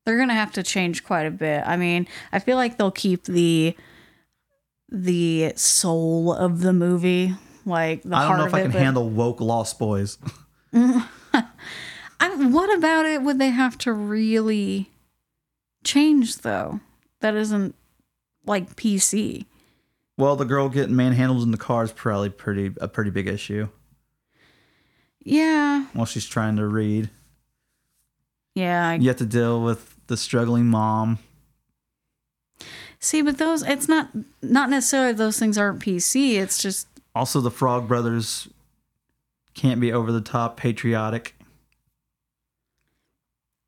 they're gonna have to change quite a bit. I mean, I feel like they'll keep the the soul of the movie, like the I don't know if I can but- handle woke Lost Boys. [laughs] I, what about it would they have to really change though? That isn't like PC. Well, the girl getting manhandled in the car is probably pretty a pretty big issue Yeah, while she's trying to read. yeah. I, You have to deal with the struggling mom. See, but those it's not not necessarily those things aren't PC. It's just Also, the Frog Brothers can't be over the top patriotic.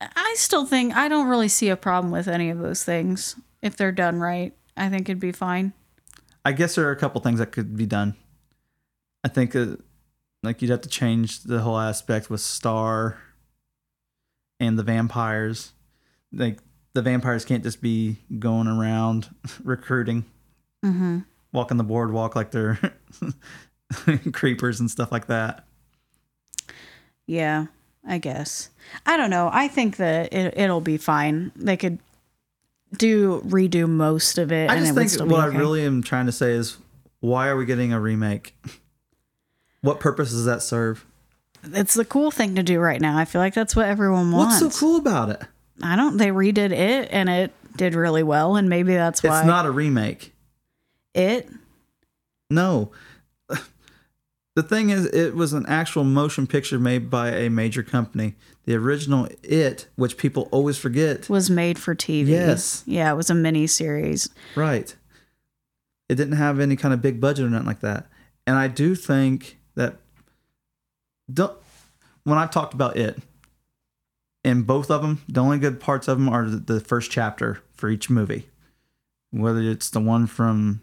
I still think I don't really see a problem with any of those things if they're done right. I think it'd be fine. I guess there are a couple things that could be done. I think uh, like you'd have to change the whole aspect with Star and the vampires. Like the vampires can't just be going around [laughs] recruiting, Mm-hmm. walking the boardwalk like they're [laughs] creepers and stuff like that. Yeah, I guess. I don't know. I think that it, it'll be fine. They could do redo most of it. I and just it think still what be I really am trying to say is why are we getting a remake? What purpose does that serve? it's the cool thing to do right now. I feel like that's what everyone wants. What's so cool about it? I don't. They redid it and it did really well, and maybe that's why It's not a remake. it. No. [laughs] The thing is, it was an actual motion picture made by a major company. The original It, which people always forget, Was made for TV. Yes. Yeah, it was a mini series. right? It didn't have any kind of big budget or nothing like that. And I do think that don't, when I've talked about it, in both of them, the only good parts of them are the, first chapter for each movie, whether it's the one from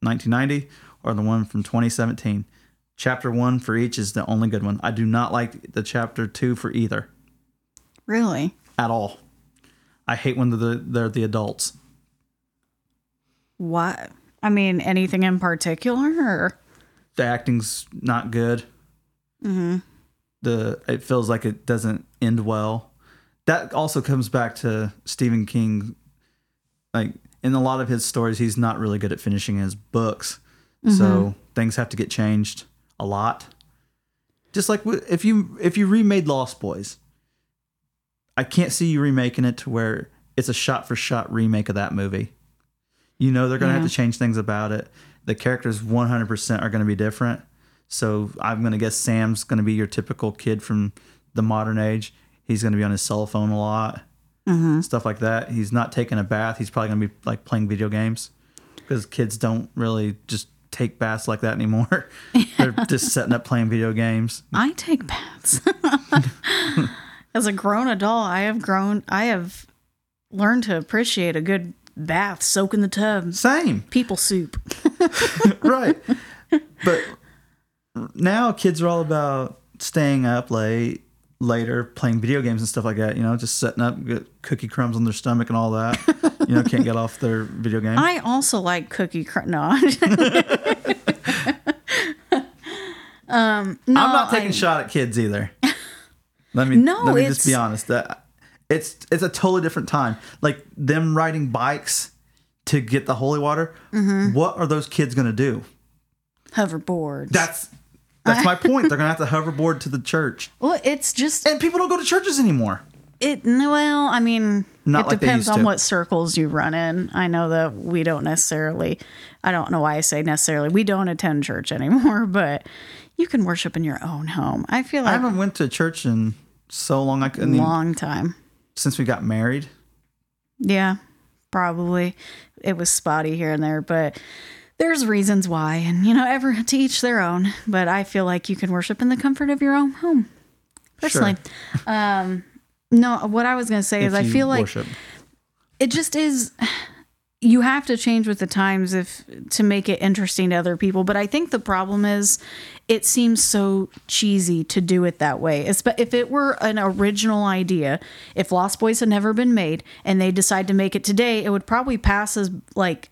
1990 or the one from 2017. Chapter one for each is the only good one. I do not like the chapter two for either Really? at all. I hate when they're the, they're the adults. What? I mean, anything in particular? Or? The acting's not good. Mm-hmm. The it feels like it doesn't end well. That also comes back to Stephen King. Like in a lot of his stories, he's not really good at finishing his books, so mm-hmm. things have to get changed a lot. Just like if you if you remade Lost Boys, I can't see you remaking it to where it's a shot for shot remake of that movie. You know they're gonna have to change things about it. The characters 100% are gonna be different. So I'm gonna guess Sam's gonna be your typical kid from the modern age. He's gonna be on his cell phone a lot, mm-hmm. stuff like that. He's not taking a bath. He's probably gonna be like playing video games because kids don't really just take baths like that anymore. [laughs] They're just setting up playing video games. I take baths. [laughs] As a grown adult, I have grown, I have learned to appreciate a good bath, soak in the tub, Same. people soup. [laughs] right. But now kids are all about staying up late, later, playing video games and stuff like that. You know, just setting up, cookie crumbs on their stomach and all that. you know, can't get off their video game. I also like cookie crunch. No, [laughs] [laughs] um, no, I'm not taking I- a shot at kids either. Let me No, let me just be honest. That it's it's a totally different time. Like them riding bikes to get the holy water. Mm-hmm. What are those kids gonna do? hoverboards. That's that's my point. They're gonna have to [laughs] hoverboard to the church, well, it's just and people don't go to churches anymore. it. Well, I mean, Not it like they depends used on to. what circles you run in. I know that we don't necessarily. I don't know why I say necessarily. We don't attend church [laughs] anymore, but you can worship in your own home. I feel like I like haven't went to church in so long. I a couldn't even, long time. since we got married. Yeah, probably. It was spotty here and there, but there's reasons why. And, you know, ever to each their own. But I feel like you can worship in the comfort of your own home. Personally. Um, no, what I was going to say is I feel like worship. it just is you have to change with the times if to make it interesting to other people but i think the problem is it seems so cheesy to do it that way Espe- if it were an original idea if lost boys had never been made and they decide to make it today it would probably pass as like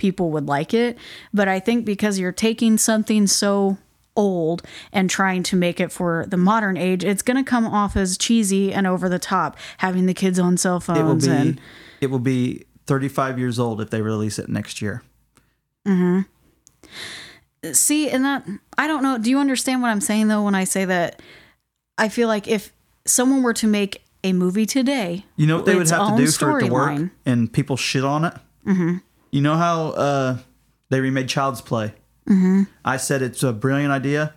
people would like it but i think because you're taking something so old and trying to make it for the modern age it's going to come off as cheesy and over the top having the kids on cell phones. it will be and it will be 35 years old if they release it next year. See, and that I don't know. Do you understand what I'm saying though when I say that? I feel like if someone were to make a movie today, You know what they would have to do for it to work, storyline. and people shit on it. Mm-hmm. You know how uh, they remade Child's Play. Mm-hmm. I said it's a brilliant idea.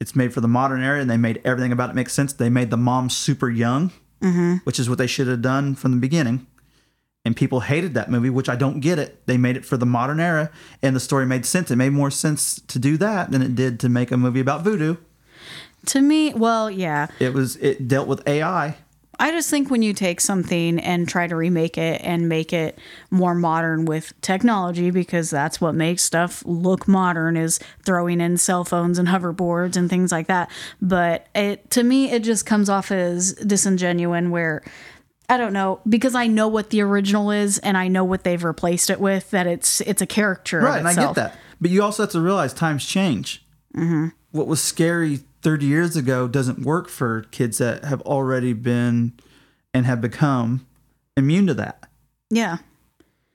It's made for the modern era, and they made everything about it make sense. They made the mom super young, Mm-hmm. which is what they should have done from the beginning. And people hated that movie, which I don't get it. They made it for the modern era, and the story made sense. It made more sense to do that than it did to make a movie about voodoo. To me, well, yeah. It was it dealt with AI. I just think when you take something and try to remake it and make it more modern with technology, because that's what makes stuff look modern is throwing in cell phones and hoverboards and things like that. But it to me, it just comes off as disingenuine where I don't know because I know what the original is and I know what they've replaced it with. That it's it's a character, Right, and I get that. But you also have to realize times change. Mm-hmm. What was scary 30 years ago doesn't work for kids that have already been and have become immune to that. Yeah,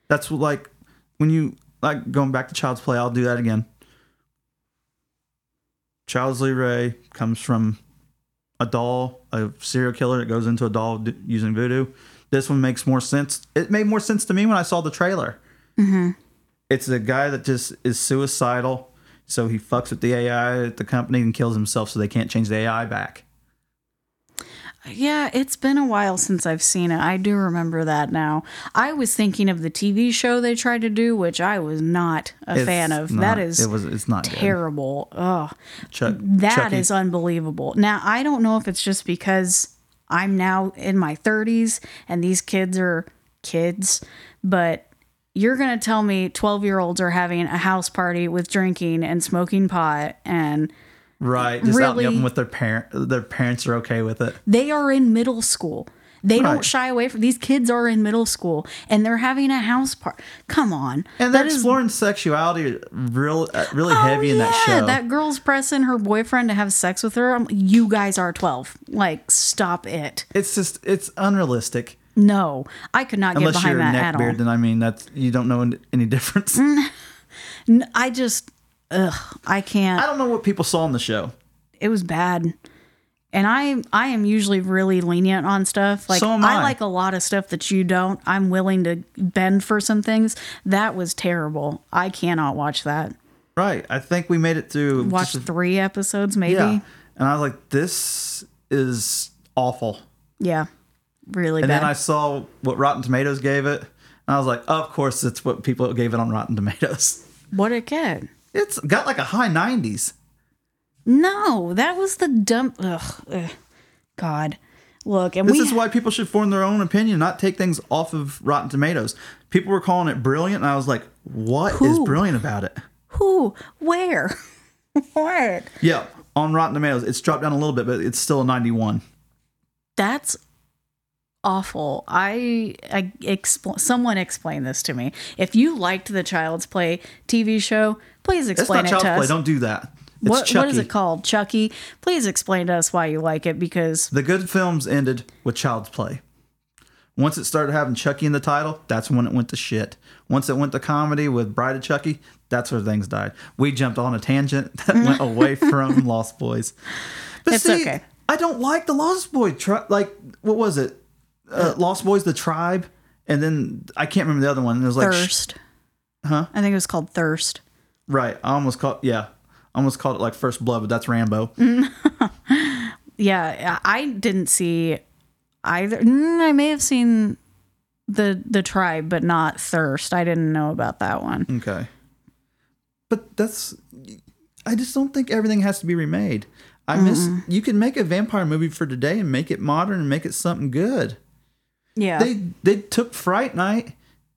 That's like when you like going back to Child's Play. I'll do that again. Charles Lee Ray comes from a doll, a serial killer that goes into a doll d- using voodoo. This one makes more sense. It made more sense to me when I saw the trailer. Mm-hmm. It's a guy that just is suicidal. So he fucks with the AI at the company and kills himself so they can't change the AI back. Yeah, it's been a while since I've seen it. I do remember that now. I was thinking of the TV show they tried to do, which I was not a It's fan of. not- that is it was it's not good. terrible. Ugh. Chuck, That is Chucky- unbelievable. Now, I don't know if it's just because I'm now in my 30s and these kids are kids, but you're going to tell me 12 year olds are having a house party with drinking and smoking pot and right just out in the really- open with their parent. Their parents are okay with it. they are in middle school. They don't shy away from these kids are in middle school and they're having a house party. Come on. And they're That is- exploring sexuality real, uh, really Oh, heavy in that show. That girl's pressing her boyfriend to have sex with her. I'm, you guys are 12. Like, stop it. it's just it's unrealistic. No, I could not get behind that at all. then I mean that's you don't know any difference. I just, ugh, I can't. I don't know what people saw in the show. It was bad. And I, I am usually really lenient on stuff. Like So am I. like a lot of stuff that you don't. I'm willing to bend for some things. That was terrible. I cannot watch that. Right. I think we made it through. Watched a- three episodes, maybe. yeah. Yeah, And I was like, this is awful. Really And bad. then I saw what Rotten Tomatoes gave it. And I was like, of course, it's what people gave it on Rotten Tomatoes. [laughs] what it get? It's got like a high 90s. No, that was the dump. Ugh, ugh. God, look, and This we is why people should form their own opinion, not take things off of Rotten Tomatoes. People were calling it brilliant, and I was like, what is Who? brilliant about it? who, where, [laughs] what? Yeah, on Rotten Tomatoes, it's dropped down a little bit, but it's still a 91. That's awful. I, I expl- someone explain this to me. If you liked the Child's Play TV show, please explain it Child's to Play. us. Don't do that. It's what, Chucky. what is it called? Chucky. Please explain to us why you like it because The good films ended with Child's Play. Once it started having Chucky in the title, that's when it went to shit. Once it went to comedy with Bride of Chucky, that's where things died. We jumped on a tangent [laughs] that went away [laughs] from Lost Boys. But It's see, okay. I don't like the Lost Boy tri- like what was it? Uh, Lost Boys the Tribe and then I can't remember the other one. It was like Thirst. Huh? I think it was called Thirst. right. I almost called yeah. I almost called it like First Blood, but that's Rambo. [laughs] Yeah, I didn't see either. Mm, I may have seen the the tribe, but not Thirst. I didn't know about that one. Okay. But that's I just don't think everything has to be remade. I miss you can make a vampire movie for today and make it modern and make it something good. Yeah, They they took Fright Night,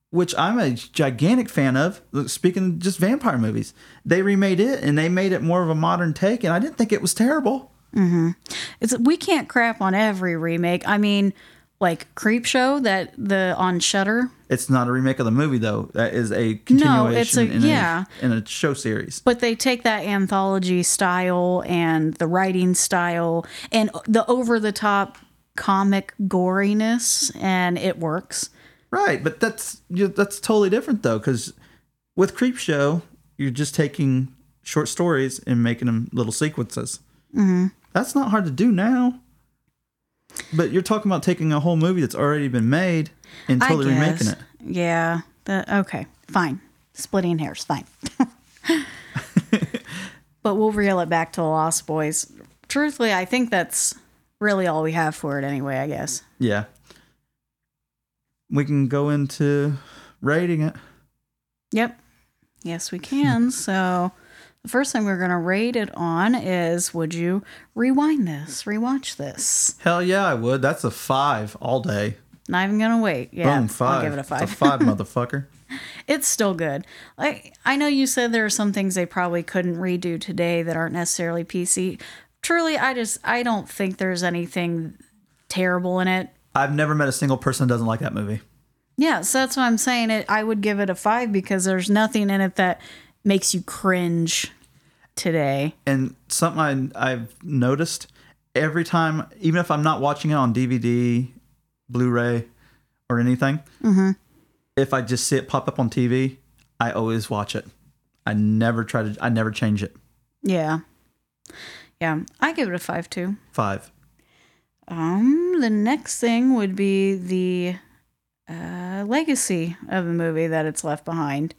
which I'm a gigantic fan of. Speaking of just vampire movies, they remade it and they made it more of a modern take, and I didn't think it was terrible. Mm-hmm. it's we can't crap on every remake. I mean, like Creep Show that the on Shudder, It's not a remake of the movie though. That is a continuation it's a- in, yeah. a, in a show series. but they take that anthology style and the writing style and the over the top comic goriness, and it works. Right, but that's that's totally different though, because with Creep Show, you're just taking short stories and making them little sequences. Mm-hmm. That's not hard to do now. But you're talking about taking a whole movie that's already been made and totally remaking it. Yeah. The, okay. Fine. Splitting hairs. Fine. [laughs] but we'll reel it back to the Lost Boys. Truthfully, I think that's really all we have for it anyway, I guess. Yeah. We can go into rating it. Yep. Yes, we can. [laughs] so the first thing we're going to rate it on is would you rewind this, rewatch this? Hell yeah, I would. That's a five all day. Not even going to wait. Yeah. Boom, 5 I'll give it a It's five. a five, [laughs] motherfucker. it's still good. Like I know you said there are some things they probably couldn't redo today that aren't necessarily PC. Truly, I just I don't think there's anything terrible in it. I've never met a single person that doesn't like that movie. Yeah, so that's what I'm saying it. I would give it a five because there's nothing in it that makes you cringe today. and something I, I've noticed every time, even if I'm not watching it on DVD, Blu-ray, or anything, mm-hmm. if I just see it pop up on TV, I always watch it. I never try to. I never change it. Yeah, yeah, I give it a five too. Five. Um, the next thing would be the uh, legacy of the movie that it's left behind.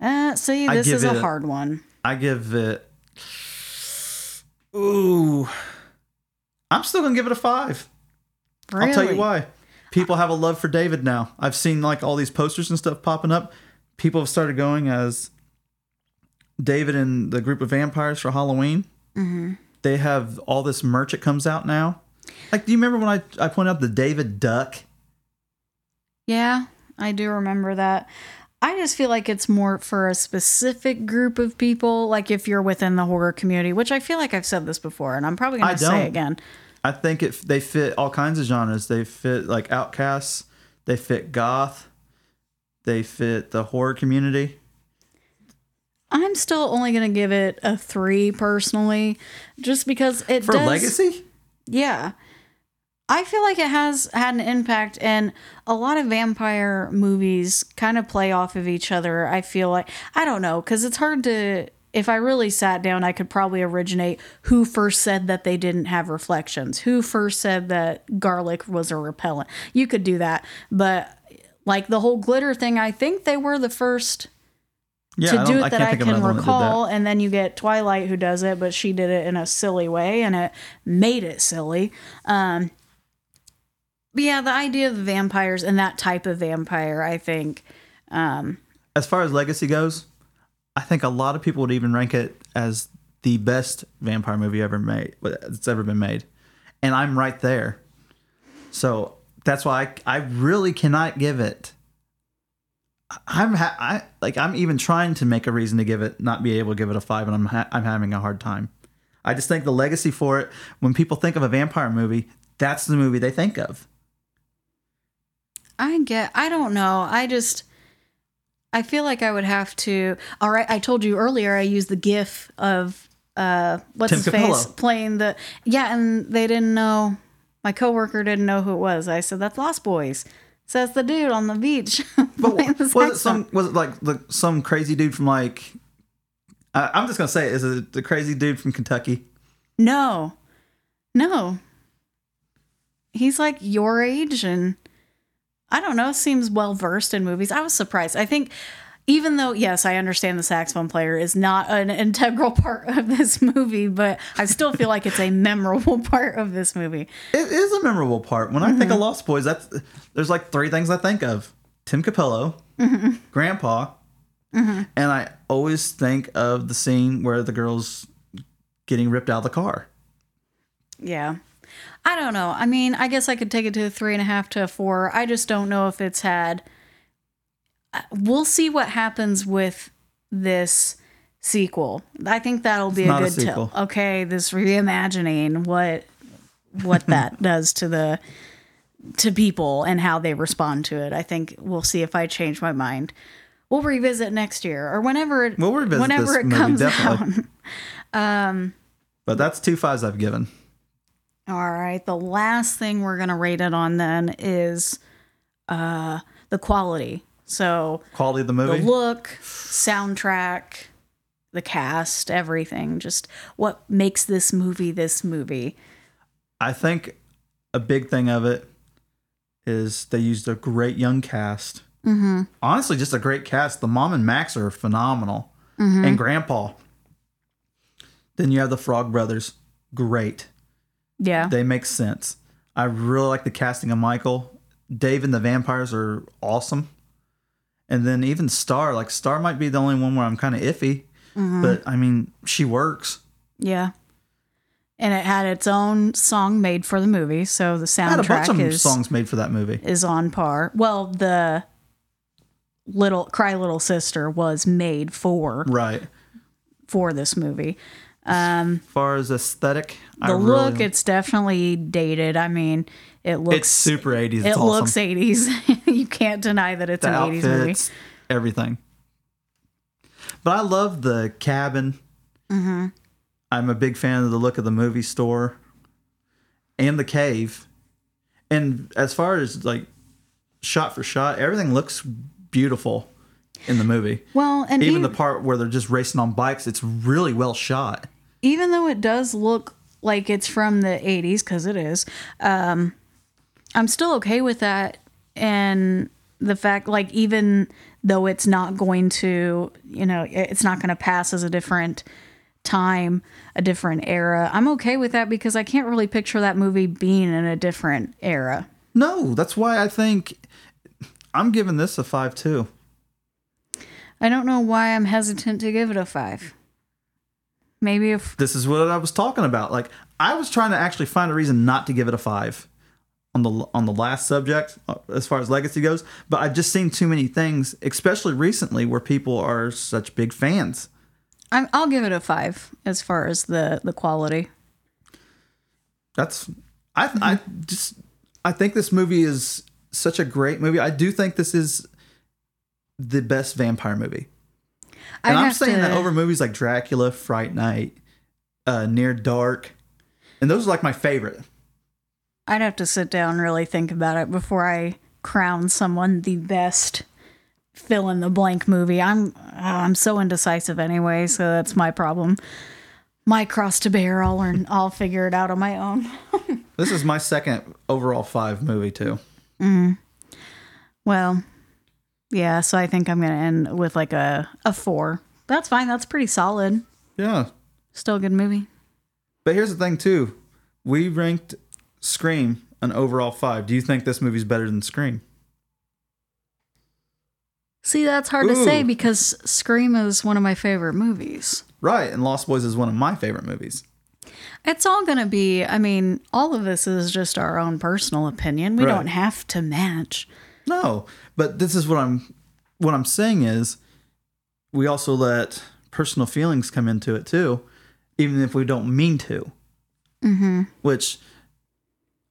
Uh, see, I this give is a it a- hard one. I give it. Ooh, I'm still gonna give it a five. I'll tell you why. People have a love for David now. I've seen like all these posters and stuff popping up. People have started going as David and the group of vampires for Halloween. Mm-hmm. They have all this merch that comes out now. Like, do you remember when I, I pointed out the David Duck? Yeah, I do remember that. I just feel like it's more for a specific group of people, like if you're within the horror community, which I feel like I've said this before, and I'm probably going to say again. I think it they fit all kinds of genres. They fit like outcasts. They fit goth. They fit the horror community. I'm still only going to give it a three personally, just because it For does. legacy, Yeah. I feel like it has had an impact, and a lot of vampire movies kind of play off of each other. I feel like, I don't know, because it's hard to, if I really sat down, I could probably originate who first said that they didn't have reflections, who first said that garlic was a repellent. You could do that. But like the whole glitter thing, I think they were the first yeah, to do it that I can recall. And then you get Twilight who does it, but she did it in a silly way and it made it silly. Um, but yeah, the idea of the vampires and that type of vampire, I think. Um, As far as legacy goes, I think a lot of people would even rank it as the best vampire movie ever made that's ever been made, and I'm right there. So that's why I, I really cannot give it. I'm ha- I like I'm even trying to make a reason to give it not be able to give it a five, and I'm ha- I'm having a hard time. I just think the legacy for it. When people think of a vampire movie, that's the movie they think of. I get, I don't know. I just, I feel like I would have to. All right, I told you earlier I used the GIF of uh, what's Tim his face playing the yeah, and they didn't know. My coworker didn't know who it was. I said that's Lost Boys. Says the dude on the beach. [laughs] But the was it some? Was it like the, some crazy dude from like? I I'm just gonna say, it, is it the crazy dude from Kentucky? No, no. He's like your age, and I don't know. Seems well versed in movies. I was surprised. I think, even though yes, I understand the saxophone player is not an integral [laughs] part of this movie, but I still feel like it's a memorable [laughs] part of this movie. It is a memorable part. When I think Mm-hmm. of Lost Boys, that's there's like three things I think of: Tim Cappello, Mm-hmm. Grandpa, and I always think of the scene where the girls getting ripped out of the car. Yeah. I don't know. I mean, I guess I could take it to a three and a half to a four. I just don't know if it's had. We'll see what happens with this sequel. I think that'll be a not a good tell. Okay, this reimagining what what [laughs] that does to the to people and how they respond to it. I think we'll see if I change my mind. We'll revisit next year or whenever it We'll revisit whenever it comes definitely. out. [laughs] But that's two fives I've given. All right. The last thing we're going to rate it on then is uh the quality. So Quality of the movie, the look, soundtrack, the cast, everything. Just what makes this movie this movie. I think a big thing of it is they used a great young cast. Mm-hmm. Honestly, just a great cast. The mom and Max are phenomenal, and Grandpa. Then you have the Frog Brothers. Great. Yeah. They make sense. I really like the casting of Michael. Dave and the vampires are awesome. And then even Star, like Star might be the only one where I'm kind of iffy, mm-hmm. but I mean, she works. yeah. And it had its own song made for the movie, so the I had a bunch soundtrack of is songs made for that movie. is on par. Well, the little Cry Little Sister was made for Right. for this movie. Um, as far as aesthetic, I the really, look it's definitely dated i mean it looks it's super 80s. It's it awesome. looks 80s [laughs] you can't deny that it's the an 80s movie outfits, everything. But I love the cabin. Mm-hmm. I'm a big fan of the look of the movie store and the cave. And as far as like shot for shot, everything looks beautiful in the movie. well and Even even, the part where they're just racing on bikes, it's really well shot. even though it does look like it's from the 80s because it is um i'm still okay with that and the fact like even though it's not going to, you know, it's not going to pass as a different time, a different era. I'm okay with that because I can't really picture that movie being in a different era. No, that's why I think I'm giving this a five too. I don't know why I'm hesitant to give it a five. Maybe if This is what I was talking about. Like I was trying to actually find a reason not to give it a five on the on the last subject uh, as far as legacy goes, but I've just seen too many things, especially recently, where people are such big fans. I'm, I'll give it a five as far as the the quality. That's I I just I think this movie is such a great movie. I do think this is the best vampire movie. And I'm saying to- that over movies like Dracula, Fright Night, uh, Near Dark, and those are like my favorite. I'd have to sit down and really think about it before I crown someone the best fill in the blank movie. I'm uh, I'm so indecisive anyway, so that's my problem. My cross to bear. I'll learn. [laughs] I'll figure it out on my own. [laughs] This is my second overall five movie too. Well, yeah. So I think I'm gonna end with like a a four. That's fine. That's pretty solid. Yeah, Still a good movie. but here's the thing too. We ranked Scream an overall five. Do you think this movie's better than Scream? See, that's hard to say because Scream is one of my favorite movies. Right, and Lost Boys is one of my favorite movies. It's all going to be, I mean, all of this is just our own personal opinion. We Right. don't have to match. No, but this is what I'm what I'm saying is we also let personal feelings come into it too, even if we don't mean to. Mm-hmm. Which,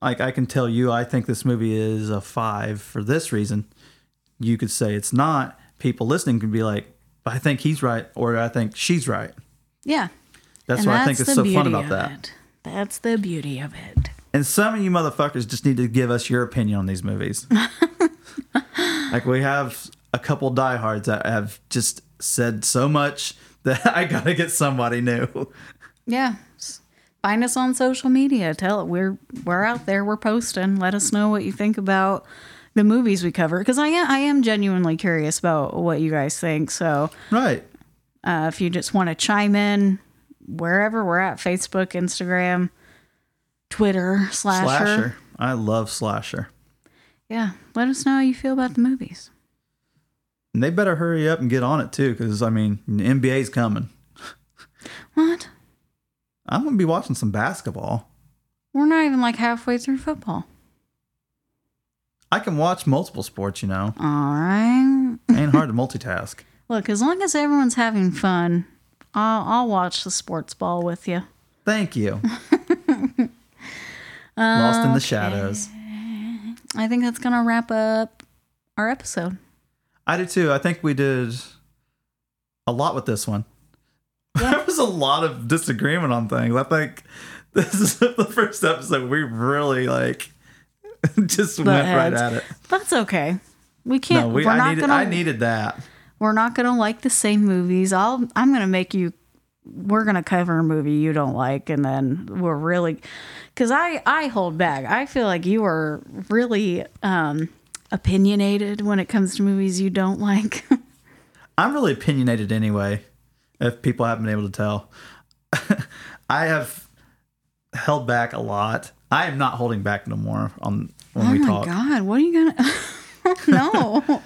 like, I can tell you, I think this movie is a five for this reason. You could say it's not. People listening can be like, "I think he's right," or "I think she's right." Yeah. That's And why I think that's it's so fun about that. it. That's the beauty of it. And some of you motherfuckers just need to give us your opinion on these movies. [laughs] like we have a couple diehards that have just said so much [laughs] that I gotta get somebody new. Yeah. Find us on social media. Tell it we're we're out there. We're posting. Let us know what you think about the movies we cover because I am I am genuinely curious about what you guys think. So Right. uh, if you just want to chime in wherever we're at, Facebook, Instagram, Twitter, slasher. Slasher. I love slasher. Yeah, let us know how you feel about the movies. And they better hurry up and get on it too, because I mean, NBA's coming. What? I'm gonna be watching some basketball. We're not even like halfway through football. I can watch multiple sports, you know. All right. Ain't hard to multitask. [laughs] Look, as long as everyone's having fun, I'll, I'll watch the sports ball with you. Thank you. [laughs] Lost in the shadows. I think that's going to wrap up our episode. I do too. I think we did a lot with this one. There was a lot of disagreement on things. I think this is [laughs] the first episode we really like [laughs] just went right at it. That's okay. We can't. No, we, we're I not needed gonna. I needed that. we're not gonna like the same movies. I'll. I'm gonna make you. We're gonna cover a movie you don't like, and then we're really, because I I hold back. I feel like you are really um opinionated when it comes to movies you don't like. [laughs] I'm really opinionated anyway, if people haven't been able to tell. [laughs] I have held back a lot. I am not holding back no more on when oh we talk. Oh my god, what are you gonna? [laughs] no,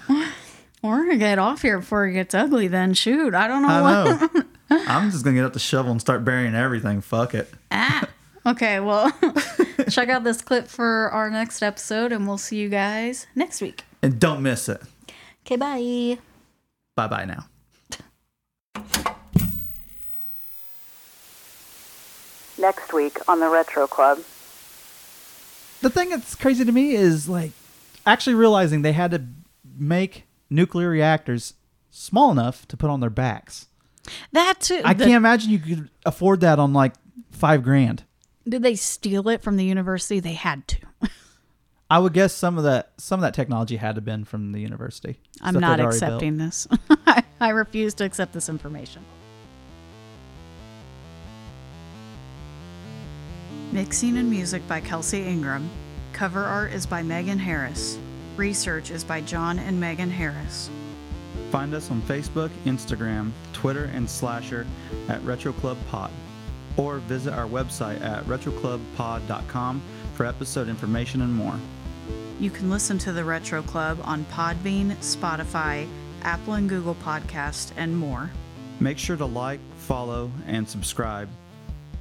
we're gonna get off here before it gets ugly. Then shoot, I don't know what. I know. [laughs] I'm just gonna get up the shovel and start burying everything. Fuck it. Ah. Okay, well, check out this clip for our next episode, and we'll see you guys next week. And don't miss it. Okay, bye. Bye bye now. Next week on the Retro Club. the thing that's crazy to me is like actually realizing they had to make nuclear reactors small enough to put on their backs. That too. I the- can't imagine you could afford that on like five grand. Did they steal it from the university? They had to. I would guess some of that some of that technology had to have been from the university. I'm not they'd built. accepting this. [laughs] I, I refuse to accept this information. Mixing and music by Kelsey Ingram. Cover art is by Meghan Harris. Research is by John and Meghan Harris. Find us on Facebook, Instagram, Twitter, and Slasher at Retro Club Pod, or visit our website at retroclubpod.com for episode information and more. You can listen to the Retro Club on Podbean, Spotify, Apple and Google Podcast, and more. Make sure to like, follow, and subscribe,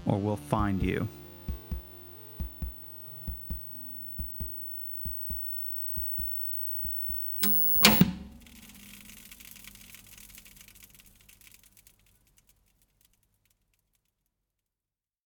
or we'll find you.